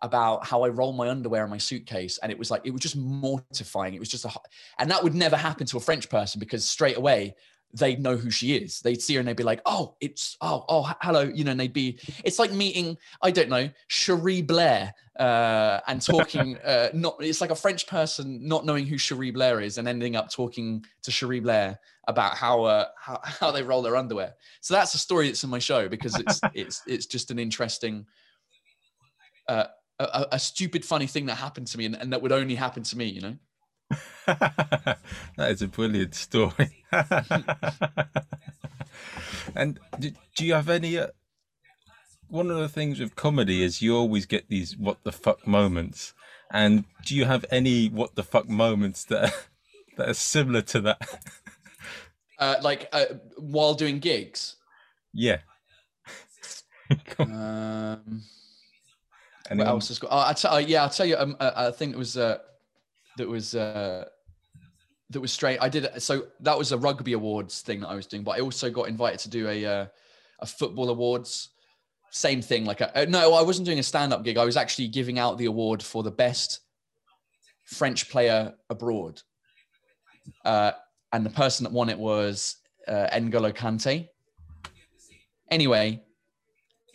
about how I roll my underwear in my suitcase. And it was like, it was just mortifying. It was just a, and that would never happen to a French person because straight away they'd know who she is. They'd see her and they'd be like, oh, it's, oh, oh, hello. You know, and they'd be, it's like meeting, I don't know, Cherie Blair uh, and talking, <laughs> uh, not, it's like a French person not knowing who Cherie Blair is and ending up talking to Cherie Blair about how, uh, how, <laughs> how they roll their underwear. So that's a story that's in my show because it's, <laughs> it's, it's just an interesting, uh, a, a, stupid, funny thing that happened to me and, and that would only happen to me, you know? <laughs> that is a brilliant story. <laughs> and do, do, you have any? Uh, one of the things with comedy is you always get these what the fuck moments. And do you have any what the fuck moments that are, <laughs> that are similar to that? Uh, like uh, while doing gigs. Yeah. um, what else has got? Oh, I t- uh, yeah, I'll tell you. Um, uh, I think it was uh, that was uh, that was straight. I did so that was a rugby awards thing that I was doing, but I also got invited to do a uh, a football awards. Same thing, like a, uh, no, I wasn't doing a stand up gig. I was actually giving out the award for the best French player abroad, uh, and the person that won it was uh, N'Golo Kante. Anyway,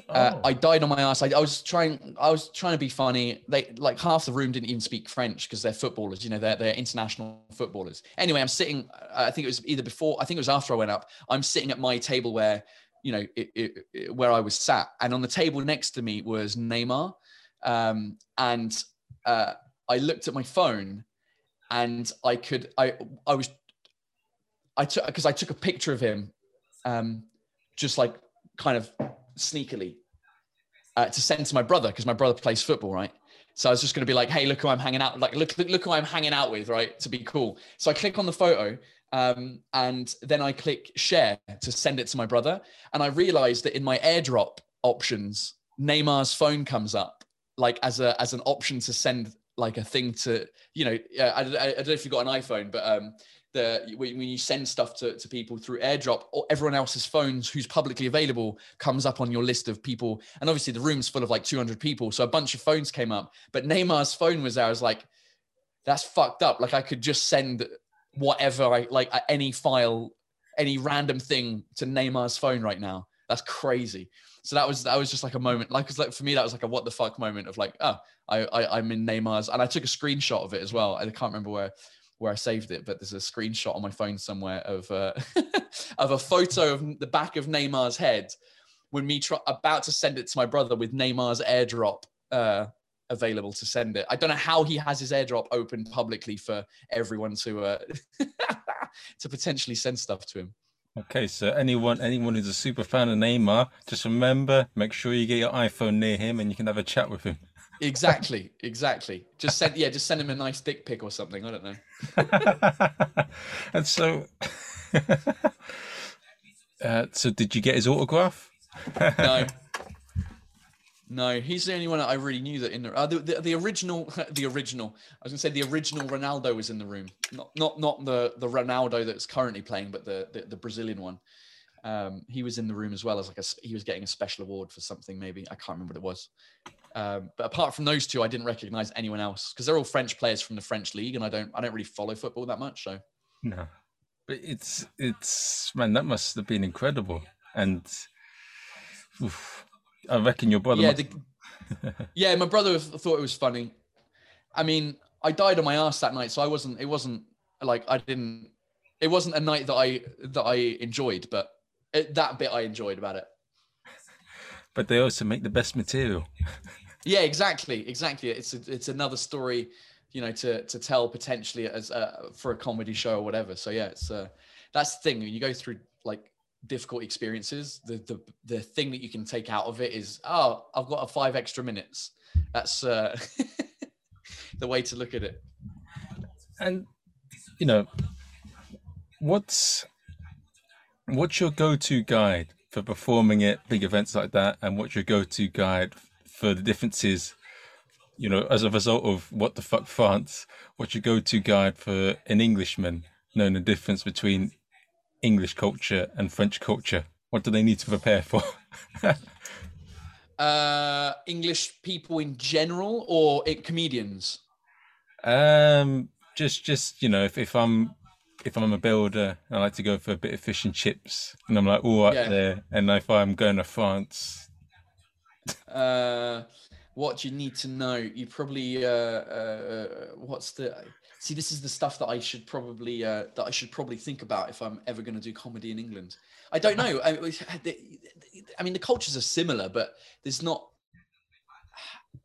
uh, Oh. I died on my ass. I, I was trying. I was trying to be funny. They like half the room didn't even speak French because they're footballers. You know, they're they're international footballers. Anyway, I'm sitting. uh, I think it was either before. I think it was after I went up. I'm sitting at my table where you know it, it, it- where I was sat, and on the table next to me was Neymar, um, and uh, I looked at my phone, and I could. I I was. I took because I took a picture of him, um, just like kind of sneakily uh, to send to my brother because my brother plays football, right? So I was just going to be like, "Hey, look who I'm hanging out like look look, who I'm hanging out with, right?" To be cool. So I click on the photo, um, and then I click share to send it to my brother, and I realized that in my AirDrop options, Neymar's phone comes up like as a as an option to send like a thing to you know I, I, I don't know if you've got an iPhone, but um, the when you send stuff to, to people through airdrop or everyone else's phones who's publicly available comes up on your list of people. And obviously the room's full of like 200 people so a bunch of phones came up. But neymar's phone was there. I was like that's fucked up. Like i could just send whatever i like any file any random thing to neymar's phone right now. That's crazy. So that was that was just like a moment like it's like for me that was like a what the fuck moment of like oh I, I i'm in neymar's. And i took a screenshot of it as well. I can't remember where where I saved it, but there's a screenshot on my phone somewhere of uh, <laughs> of a photo of the back of Neymar's head when me try, about to send it to my brother with Neymar's airdrop uh, available to send it. I don't know how he has his airdrop open publicly for everyone to uh, <laughs> to potentially send stuff to him. Okay, so anyone anyone who's a super fan of Neymar, just remember, make sure you get your iPhone near him and you can have a chat with him. Exactly, exactly. Just send yeah, just send him a nice dick pic or something. I don't know. <laughs> and so, <laughs> uh, so did you get his autograph? no. <laughs> No, he's the only one that I really knew that in the, uh, the, the the original the original I was gonna say the original Ronaldo was in the room not not not the the Ronaldo that's currently playing but the the, the Brazilian one um, he was in the room as well as like a he was getting a special award for something maybe I can't remember what it was um, but apart from those two I didn't recognize anyone else because they're all French players from the French league and I don't I don't really follow football that much so No, but it's it's man, that must have been incredible. And oof, I reckon your brother. yeah, must- the, <laughs> yeah. My brother thought it was funny. I mean, I died on my ass that night, so I wasn't. It wasn't like I didn't. It wasn't a night that I that I enjoyed, but that bit I enjoyed about it. but they also make the best material. Yeah, exactly, exactly. It's a, it's another story, you know, to to tell potentially as uh, for a comedy show or whatever. So yeah, it's uh, that's the thing when you go through like difficult experiences. The the the thing that you can take out of it is oh, I've got a five extra minutes. That's uh, <laughs> the way to look at it. And you know, what's what's your go-to guide for performing at big events like that, and what's your go-to guide for the differences? You know, as a result of what the fuck France, what's your go-to guide for an Englishman knowing the difference between English culture and French culture? What do they need to prepare for? <laughs> Uh, English people in general or it, comedians? Um, just, just you know, if, if I'm if I'm a builder, I like to go for a bit of fish and chips, and I'm like all right Yeah. there. And if I'm going to France, uh, what you need to know. You probably uh, uh, what's the see? This is the stuff that I should probably uh, that I should probably think about if I'm ever going to do comedy in England. I don't know. I, I mean, the cultures are similar, but there's not.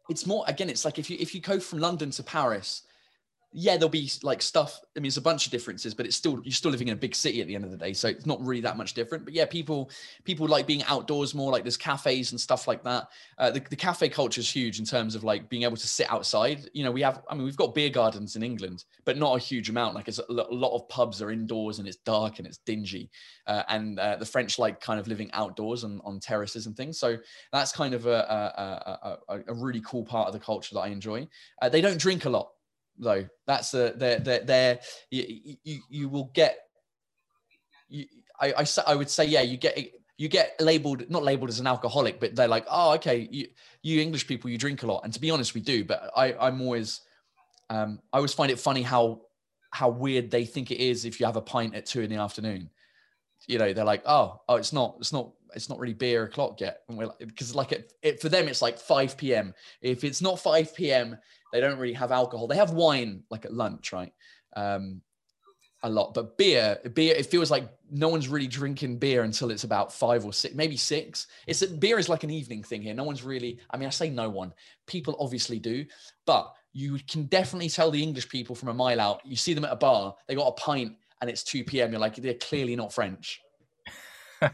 It's more again. It's like if you if you go from London to Paris. Yeah, there'll be like stuff. I mean, it's a bunch of differences, but it's still you're still living in a big city at the end of the day, so it's not really that much different. But yeah, people people like being outdoors more. Like there's cafes and stuff like that. Uh, the, the cafe culture is huge in terms of like being able to sit outside. You know, we have, I mean, we've got beer gardens in England, but not a huge amount. Like it's a, lot of pubs are indoors and it's dark and it's dingy. Uh, and uh, the French like kind of living outdoors and on terraces and things. So that's kind of a, a, a, a, a really cool part of the culture that I enjoy. Uh, they don't drink a lot. Though. That's the they're they're you, you you will get. You, I, I I would say yeah you get you get labeled not labeled as an alcoholic but they're like oh okay you you english people you drink a lot and to be honest we do but i i'm always um i always find it funny how how weird they think it is if you have a pint at two in the afternoon you know they're like oh oh it's not it's not it's not really beer o'clock yet and we're like because like it, it for them it's like 5 p.m if it's not 5 p.m they don't really have alcohol. They have wine like at lunch right? Um a lot but beer beer it feels like no one's really drinking beer until it's about five or six maybe six. It's beer is like an evening thing here. No one's really i mean i say no one. People obviously do but you can definitely tell the english people from a mile out. You see them at a bar they got a pint and it's 2 p.m you're like they're clearly not french. <laughs>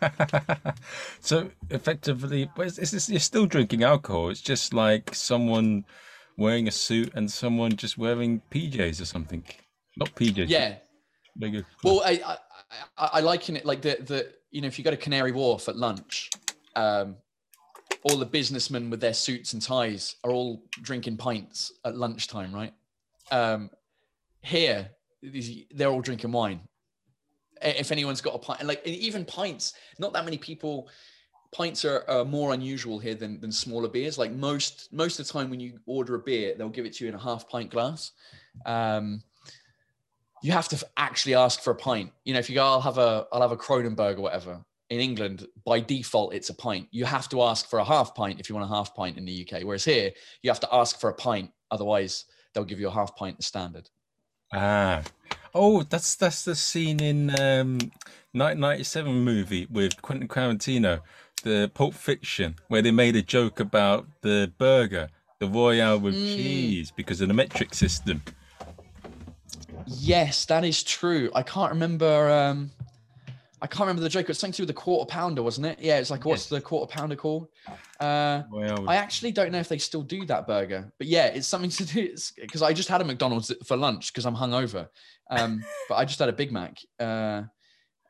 So effectively it's, it's, you're still drinking alcohol? It's just like someone wearing a suit and someone just wearing pjs or something not pjs yeah well, I, I, I, I liken it like the the you know if you go to Canary Wharf at lunch, um, all the businessmen with their suits and ties are all drinking pints at lunchtime, right? Um, here, they're all drinking wine. If anyone's got a pint, like even pints, not that many people. Pints are, are more unusual here than, than smaller beers. Like most most of the time, when you order a beer, they'll give it to you in a half pint glass. Um, you have to actually ask for a pint. You know, if you go, I'll have a, I'll have a Kronenbourg or whatever. In England, by default, it's a pint. You have to ask for a half pint if you want a half pint in the UK. Whereas here, you have to ask for a pint. Otherwise, they'll give you a half pint standard. Ah, oh, that's that's the scene in um, 1997 movie with Quentin Tarantino, the Pulp Fiction, where they made a joke about the burger, the Royale with mm. cheese, because of the metric system. Yes, that is true. I can't remember. Um, I can't remember the joke. It's something to do with the quarter pounder, wasn't it? Yeah, it's like what's yes. the quarter pounder called? Uh, I actually don't know if they still do that burger, but yeah, it's something to do because I just had a McDonald's for lunch because I'm hungover. Um, <laughs> but I just had a Big Mac. Uh,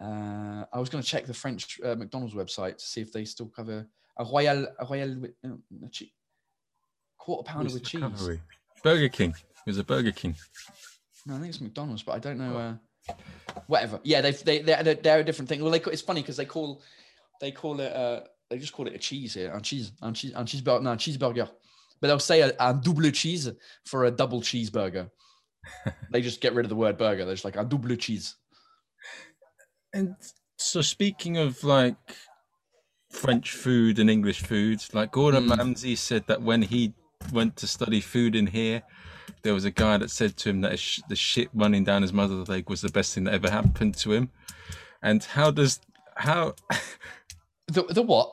uh, I was going to check the French uh, McDonald's website to see if they still cover a royal a royal uh, quarter pounder with cheese. Burger King. It was a Burger King. No, I think it's McDonald's, but I don't know. Uh, whatever. Yeah, they they they're, they're a different thing. Well, they it's funny because they call they call it uh they just call it a cheese here, un cheese, un cheese, un cheeseburger, no, cheeseburger. But they'll say a, a double cheese for a double cheeseburger. <laughs> they just get rid of the word burger. They're just like a double cheese. And so, speaking of like French food and English food, like Gordon mm. Ramsay said that when he went to study food in here, there was a guy that said to him that the shit running down his mother's leg was the best thing that ever happened to him. And how does how <laughs> the the what?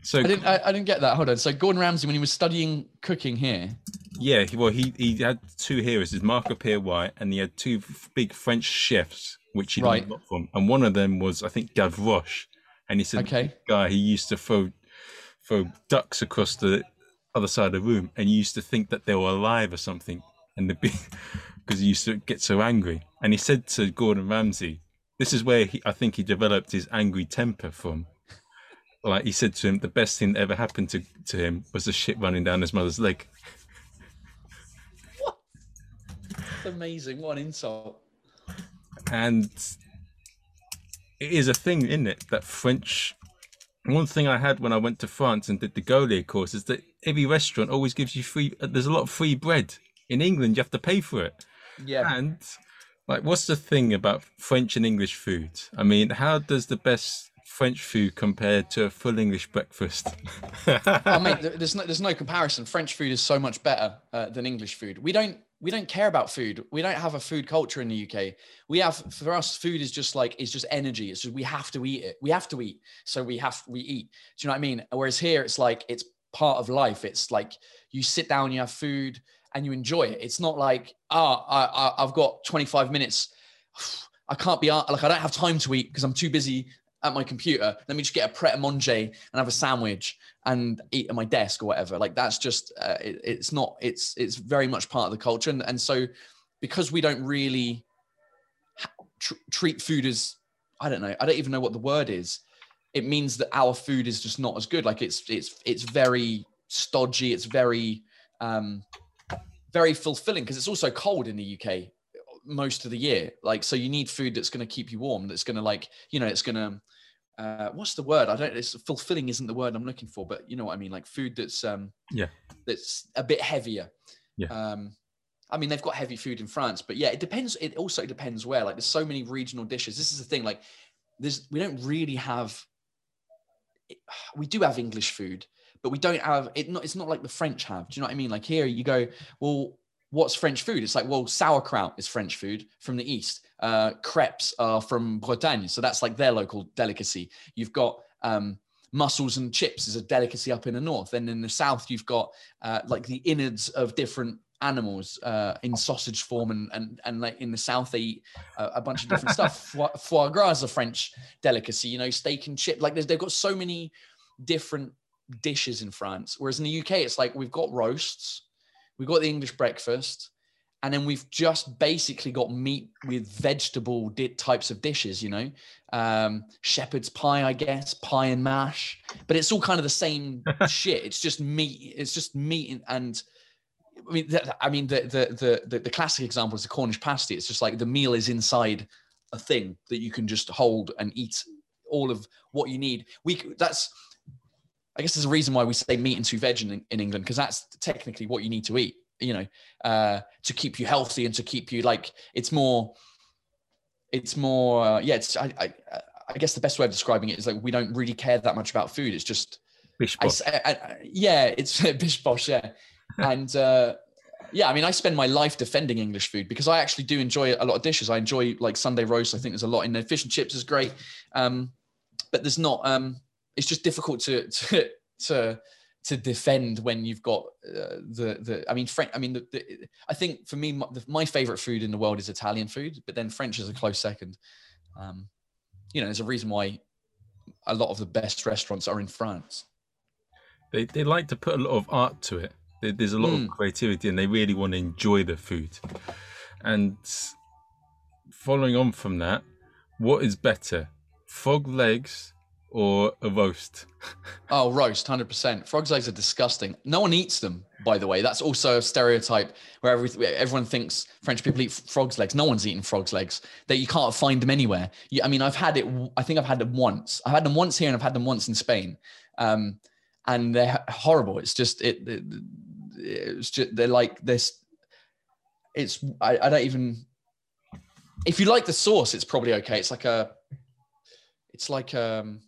So I didn't I, I, didn't get that. Hold on. So Gordon Ramsay, when he was studying cooking here. Yeah, well, he he had two heroes, his Marco Pierre White, and he had two big French chefs, which he right. learned from. And one of them was, I think, Gavroche. And he said, okay. guy, he used to throw throw ducks across the other side of the room, and he used to think that they were alive or something and the because <laughs> he used to get so angry. And he said to Gordon Ramsay, "This is where he, I think he developed his angry temper from." Like he said to him, the best thing that ever happened to, to him was the shit running down his mother's leg. What? That's amazing! What an insult! And it is a thing, isn't it, that French one thing I had when I went to France and did the Gaulier course is that every restaurant always gives you free. There's a lot of free bread in England, you have to pay for it. Yeah. And like, what's the thing about French and English food? I mean, how does the best French food compare to a full English breakfast? <laughs> I mean, there's no, there's no comparison. French food is so much better uh, than English food. We don't we don't care about food. We don't have a food culture in the UK. We have for us, food is just like it's just energy. It's just we have to eat it. We have to eat, so we have we eat. Do you know what I mean? Whereas here, it's like it's part of life. It's like you sit down, you have food and you enjoy it. It's not like, ah, oh, I, have got 25 minutes. <sighs> I can't be like, I don't have time to eat because I'm too busy at my computer. Let me just get a pret a manger and have a sandwich and eat at my desk or whatever. Like that's just, uh, it, it's not, it's, it's very much part of the culture. And, and so because we don't really tr- treat food as, I don't know, I don't even know what the word is. It means that our food is just not as good. Like it's, it's, it's very stodgy. It's very, um, very fulfilling because it's also cold in the UK most of the year. Like, so you need food that's going to keep you warm. That's going to like, you know, it's going to. Uh, what's the word? I don't. It's fulfilling isn't the word I'm looking for, but you know what I mean. Like food that's um Yeah. that's a bit heavier. Yeah. Um, I mean, they've got heavy food in France, but yeah, it depends. It also depends where. Like, there's so many regional dishes. This is the thing. Like, there's we don't really have. We do have English food, but we don't have it. Not it's not like the French have. Do you know what I mean? Like here, you go. Well, what's French food? It's like well, sauerkraut is French food from the east. Uh, crepes are from Bretagne, so that's like their local delicacy. You've got um, mussels and chips is a delicacy up in the north, and in the south you've got uh, like the innards of different animals uh, in sausage form, and and and like in the south they eat a, a bunch of different stuff. <laughs> Foie, foie gras is a French delicacy, you know, steak and chip. Like they've got so many different dishes in France, whereas in the UK it's like we've got roasts, we've got the English breakfast. And then we've just basically got meat with vegetable di- types of dishes, you know, um, shepherd's pie, I guess, pie and mash, but it's all kind of the same <laughs> shit. It's just meat. It's just meat and, and I mean, the, I mean, the, the the the the classic example is the Cornish pasty. It's just like the meal is inside a thing that you can just hold and eat all of what you need. We that's I guess there's a reason why we say meat and two veg in, in England because that's technically what you need to eat. You know, uh, to keep you healthy and to keep you like it's more. It's more, uh, yeah. It's I, I I guess the best way of describing it is like we don't really care that much about food. It's just. I- I- yeah, it's <laughs> bish bosh, yeah. <laughs> and uh, yeah, I mean, I spend my life defending English food because I actually do enjoy a lot of dishes. I enjoy like Sunday roast. I think there's a lot in there. Fish and chips is great, um, but there's not. Um, it's just difficult to <laughs> to to to defend when you've got uh, the the. I mean, French. I mean, the, the, I think for me, my, the, my favorite food in the world is Italian food, but then French is a close second. Um, you know, there's a reason why a lot of the best restaurants are in France. They they like to put a lot of art to it. There- There's a lot Mm. of creativity, and they really want to enjoy the food. And following on from that, what is better, frog legs or a roast? <laughs> Oh, roast, hundred percent. Frogs' legs are disgusting. No one eats them, by the way. That's also a stereotype where every, everyone thinks French people eat frogs' legs. No one's eating frogs' legs. That you can't find them anywhere. You, I mean, I've had it. I think I've had them once. I've had them once here, and I've had them once in Spain, um, and they're horrible. It's just it. it it's just they're like this. It's I, I don't even. If you like the sauce, it's probably okay. It's like a. It's like um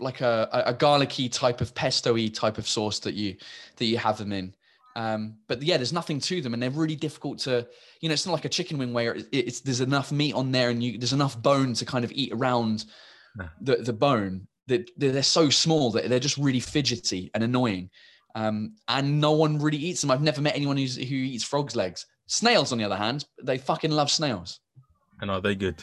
like a, a garlicky type of pesto-y type of sauce that you that you have them in. Um, but yeah, there's nothing to them, and they're really difficult to. You know, it's not like a chicken wing where it- it's there's enough meat on there, and you there's enough bone to kind of eat around the the bone. That they're, they're so small that they're just really fidgety and annoying. Um, and no one really eats them. I've never met anyone who's, who eats frogs' legs. Snails, on the other hand, they fucking love snails. And are they good?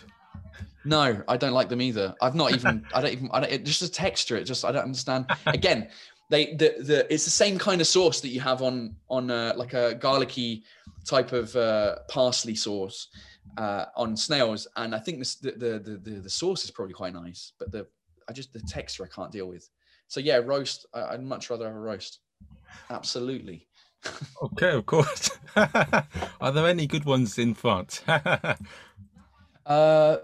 No, I don't like them either. I've not even. I don't even. I don't, it, just the texture. It just. I don't understand. <laughs> Again, they the the it's the same kind of sauce that you have on on uh, like a garlicky type of uh, parsley sauce uh, on snails, and I think this, the, the the the sauce is probably quite nice, but the I just the texture I can't deal with. So yeah, roast. I, I'd much rather have a roast. Absolutely. <laughs> Okay, of course. <laughs> are there any good ones in France? Uh,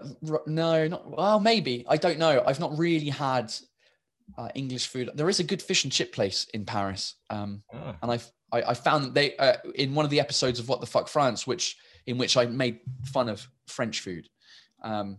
no, not well. Maybe I don't know. I've not really had uh, English food. There is a good fish and chip place in Paris, um, Ah, and I've I, I found that they uh, in one of the episodes of What the Fuck France, which in which I made fun of French food. Um,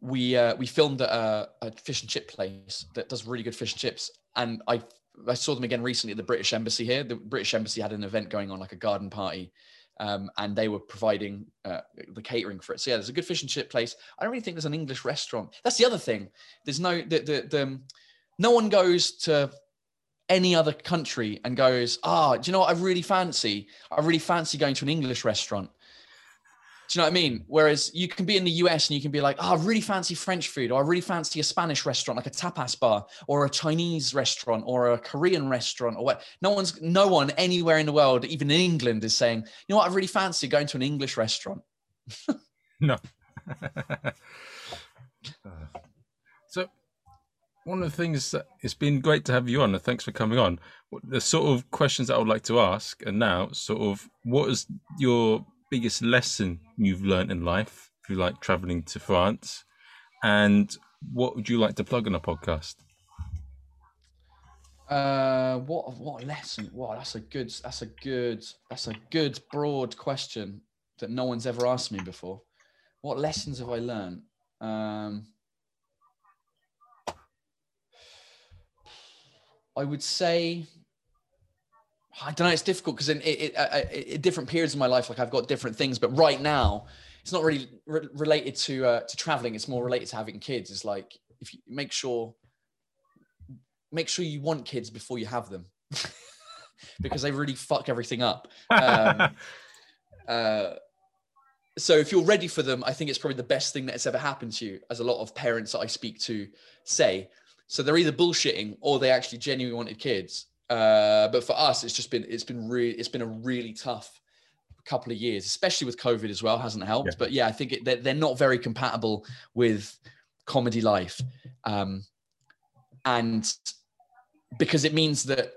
we uh, we filmed at a, a fish and chip place that does really good fish and chips, and I I saw them again recently at the British Embassy here. The British Embassy had an event going on, like a garden party, um, and they were providing uh, the catering for it. So yeah, there's a good fish and chip place. I don't really think there's an English restaurant. That's the other thing. There's no the the, the um, no one goes to any other country and goes, ah, do you know what I really fancy? I really fancy going to an English restaurant. Do you know what I mean? Whereas you can be in the US and you can be like, oh, I really fancy French food, or I really fancy a Spanish restaurant, like a tapas bar, or a Chinese restaurant, or a Korean restaurant, or what. No one's, no one anywhere in the world, even in England, is saying, you know what, I really fancy going to an English restaurant. <laughs> no. <laughs> So, one of the things that it's been great to have you on, and thanks for coming on. The sort of questions that I would like to ask, and now, sort of, what is your biggest lesson you've learned in life? If you like traveling to France, and what would you like to plug on a podcast? Uh, what what lesson? Wow, that's a good that's a good that's a good broad question that no one's ever asked me before. What lessons have I learned? Um, I would say I don't know. It's difficult because in, it, it, it, different periods of my life, like I've got different things. But right now, it's not really re- related to uh, to traveling. It's more related to having kids. It's like if you make sure make sure you want kids before you have them, <laughs> because they really fuck everything up. Um, <laughs> uh, so if you're ready for them, I think it's probably the best thing that's ever happened to you, as a lot of parents that I speak to say. So they're either bullshitting or they actually genuinely wanted kids. Uh, but for us, it's just been it's been really it's been a really tough couple of years, especially with COVID as well, hasn't helped. Yeah. But yeah, I think it, they're, they're, not very compatible with comedy life, um, and because it means that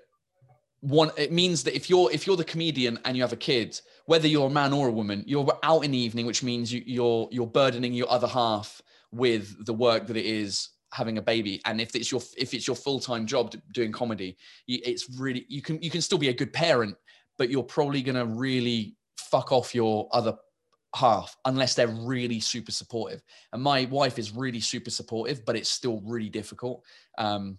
one it means that if you're if you're the comedian and you have a kid whether you're a man or a woman you're out in the evening which means you, you're you're burdening your other half with the work that it is having a baby and if it's your if it's your full-time job doing comedy it's really you can you can still be a good parent but you're probably going to really fuck off your other half unless they're really super supportive. And my wife is really super supportive but it's still really difficult um,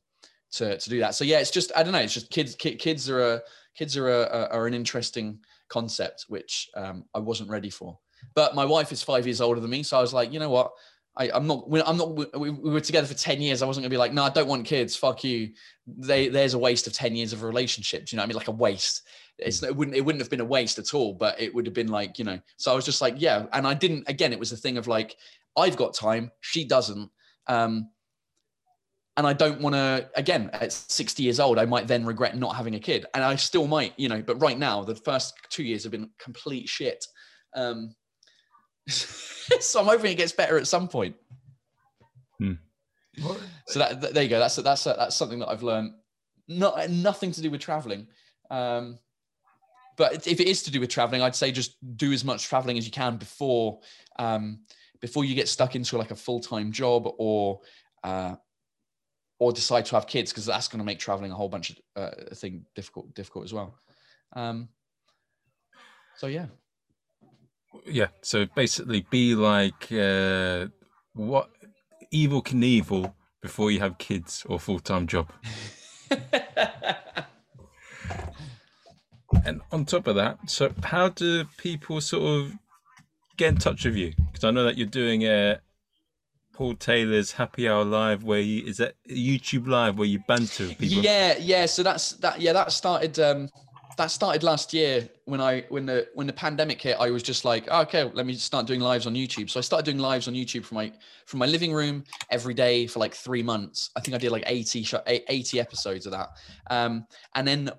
to, to do that. So yeah it's just i don't know it's just kids kids are a kids are a, are an interesting concept which um, i wasn't ready for. But my wife is five years older than me so i was like you know what I, am not. I'm not. We, we, were together for ten years. I wasn't gonna be like, no, I don't want kids. Fuck you. They, there's a waste of ten years of a relationship. Do you know what I mean? Like a waste. It's mm. it wouldn't it wouldn't have been a waste at all. But it would have been like you know. So I was just like, yeah. And I didn't. Again, it was a thing of like, I've got time. She doesn't. Um, and I don't want to. Again, at 60 years old, I might then regret not having a kid, and I still might. You know. But right now, the first two years have been complete shit. Um, <laughs> so I'm hoping it gets better at some point. Hmm. So that, that, there you go. That's that's that's something that I've learned. Not nothing to do with traveling. Um, but if it is to do with traveling, I'd say just do as much traveling as you can before um, before you get stuck into like a full time job or uh, or decide to have kids because that's going to make traveling a whole bunch of uh, thing difficult difficult as well. Um, so yeah yeah so basically be like uh what Evel Knievel before you have kids or full-time job <laughs> and on top of that so how do people sort of get in touch with you because i know that you're doing a Paul Taylor's Happy Hour Live, where you is that YouTube Live where you banter people? Yeah, yeah. So that's that. Yeah, that started. um that started last year when I when the when the pandemic hit. I was just like, oh, okay, let me start doing lives on YouTube. So I started doing lives on YouTube from my from my living room every day for like three months. I think I did like 80 80 episodes of that. Um, and then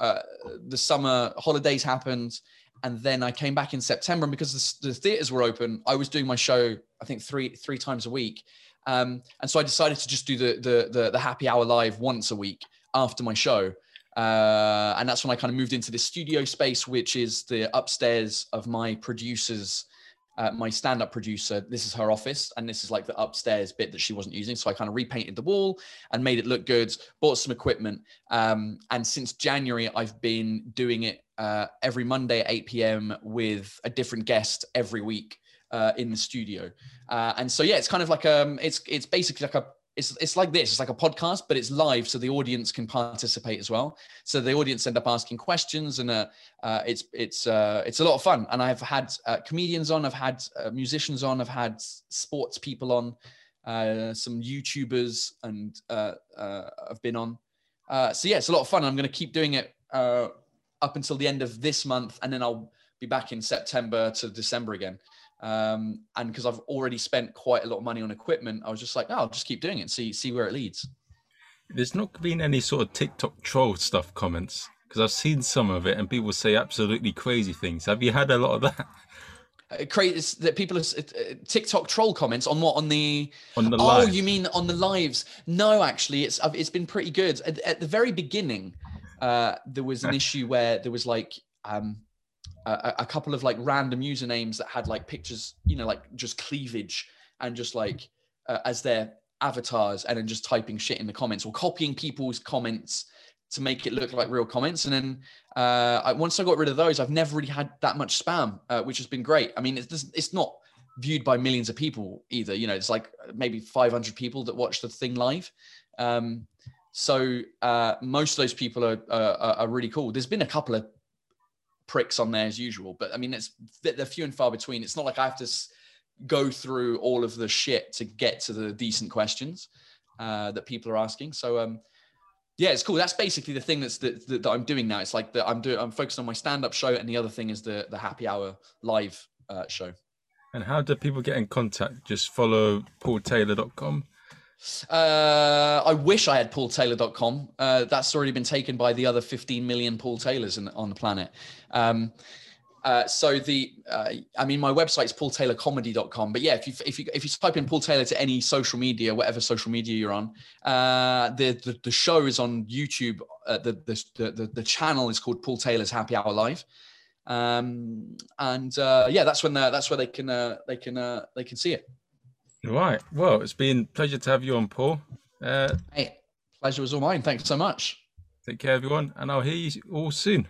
uh, the summer holidays happened, and then I came back in September. And because the, the theaters were open, I was doing my show. I think three three times a week. Um, and so I decided to just do the, the the the happy hour live once a week after my show. Uh, and that's when I kind of moved into this studio space, which is the upstairs of my producer's, uh, my stand-up producer. This is her office, and this is like the upstairs bit that she wasn't using. So I kind of repainted the wall and made it look good. Bought some equipment, um, and since January, I've been doing it uh, every Monday at 8 p.m. with a different guest every week. Uh, in the studio, uh, and so yeah, it's kind of like um, it's it's basically like a it's it's like this. It's like a podcast, but it's live, so the audience can participate as well. So the audience end up asking questions, and uh, uh, it's it's uh, it's a lot of fun. And I've had uh, comedians on, I've had uh, musicians on, I've had sports people on, uh, some YouTubers, and I've been on. so yeah, it's a lot of fun. I'm going to keep doing it up until the end of this month, and then I'll be back in September to December again. Um, and because I've already spent quite a lot of money on equipment, I was just like, oh, I'll just keep doing it, see see where it leads. There's not been any sort of TikTok troll stuff comments because I've seen some of it, and people say absolutely crazy things. Have you had a lot of that? uh, create that people are uh, TikTok troll comments on what on the on the oh live. you mean on the lives? No, actually, it's it's been pretty good. At, at the very beginning, uh, there was an issue where there was like um, a, a couple of like random usernames that had like pictures, you know, like just cleavage and just like uh, as their avatars, and then just typing shit in the comments or copying people's comments to make it look like real comments. And then uh, I, once I got rid of those, I've never really had that much spam, uh, which has been great. I mean, it's it's not viewed by millions of people either. You know, it's like maybe 500 people that watch the thing live. Um, so uh, most of those people are, are, are really cool. There's been a couple of pricks on there as usual, but I mean, it's they're few and far between. It's not like I have to go through all of the shit to get to the decent questions uh, that people are asking. So um, yeah, it's cool. That's basically the thing that's that, that I'm doing now. It's like that I'm doing. I'm focused on my stand-up show, and the other thing is the the happy hour live uh, show. And how do people get in contact? Just follow paultaylor.com. Uh, I wish I had paultaylor.com. Uh, that's already been taken by the other 15 million Paul Taylors in, on the planet. Um, uh, so the, uh, I mean, my website is paultaylorcomedy.com. But yeah, if you if you if you type in Paul Taylor to any social media, whatever social media you're on, uh, the, the, the show is on YouTube. Uh, the, the the the channel is called Paul Taylor's Happy Hour Live, um, and uh, yeah, that's when that's where they can uh, they can they can see it. Right. Well, it's been pleasure to have you on, Paul. Uh, hey, pleasure was all mine. Thanks so much. Take care, everyone, and I'll hear you all soon.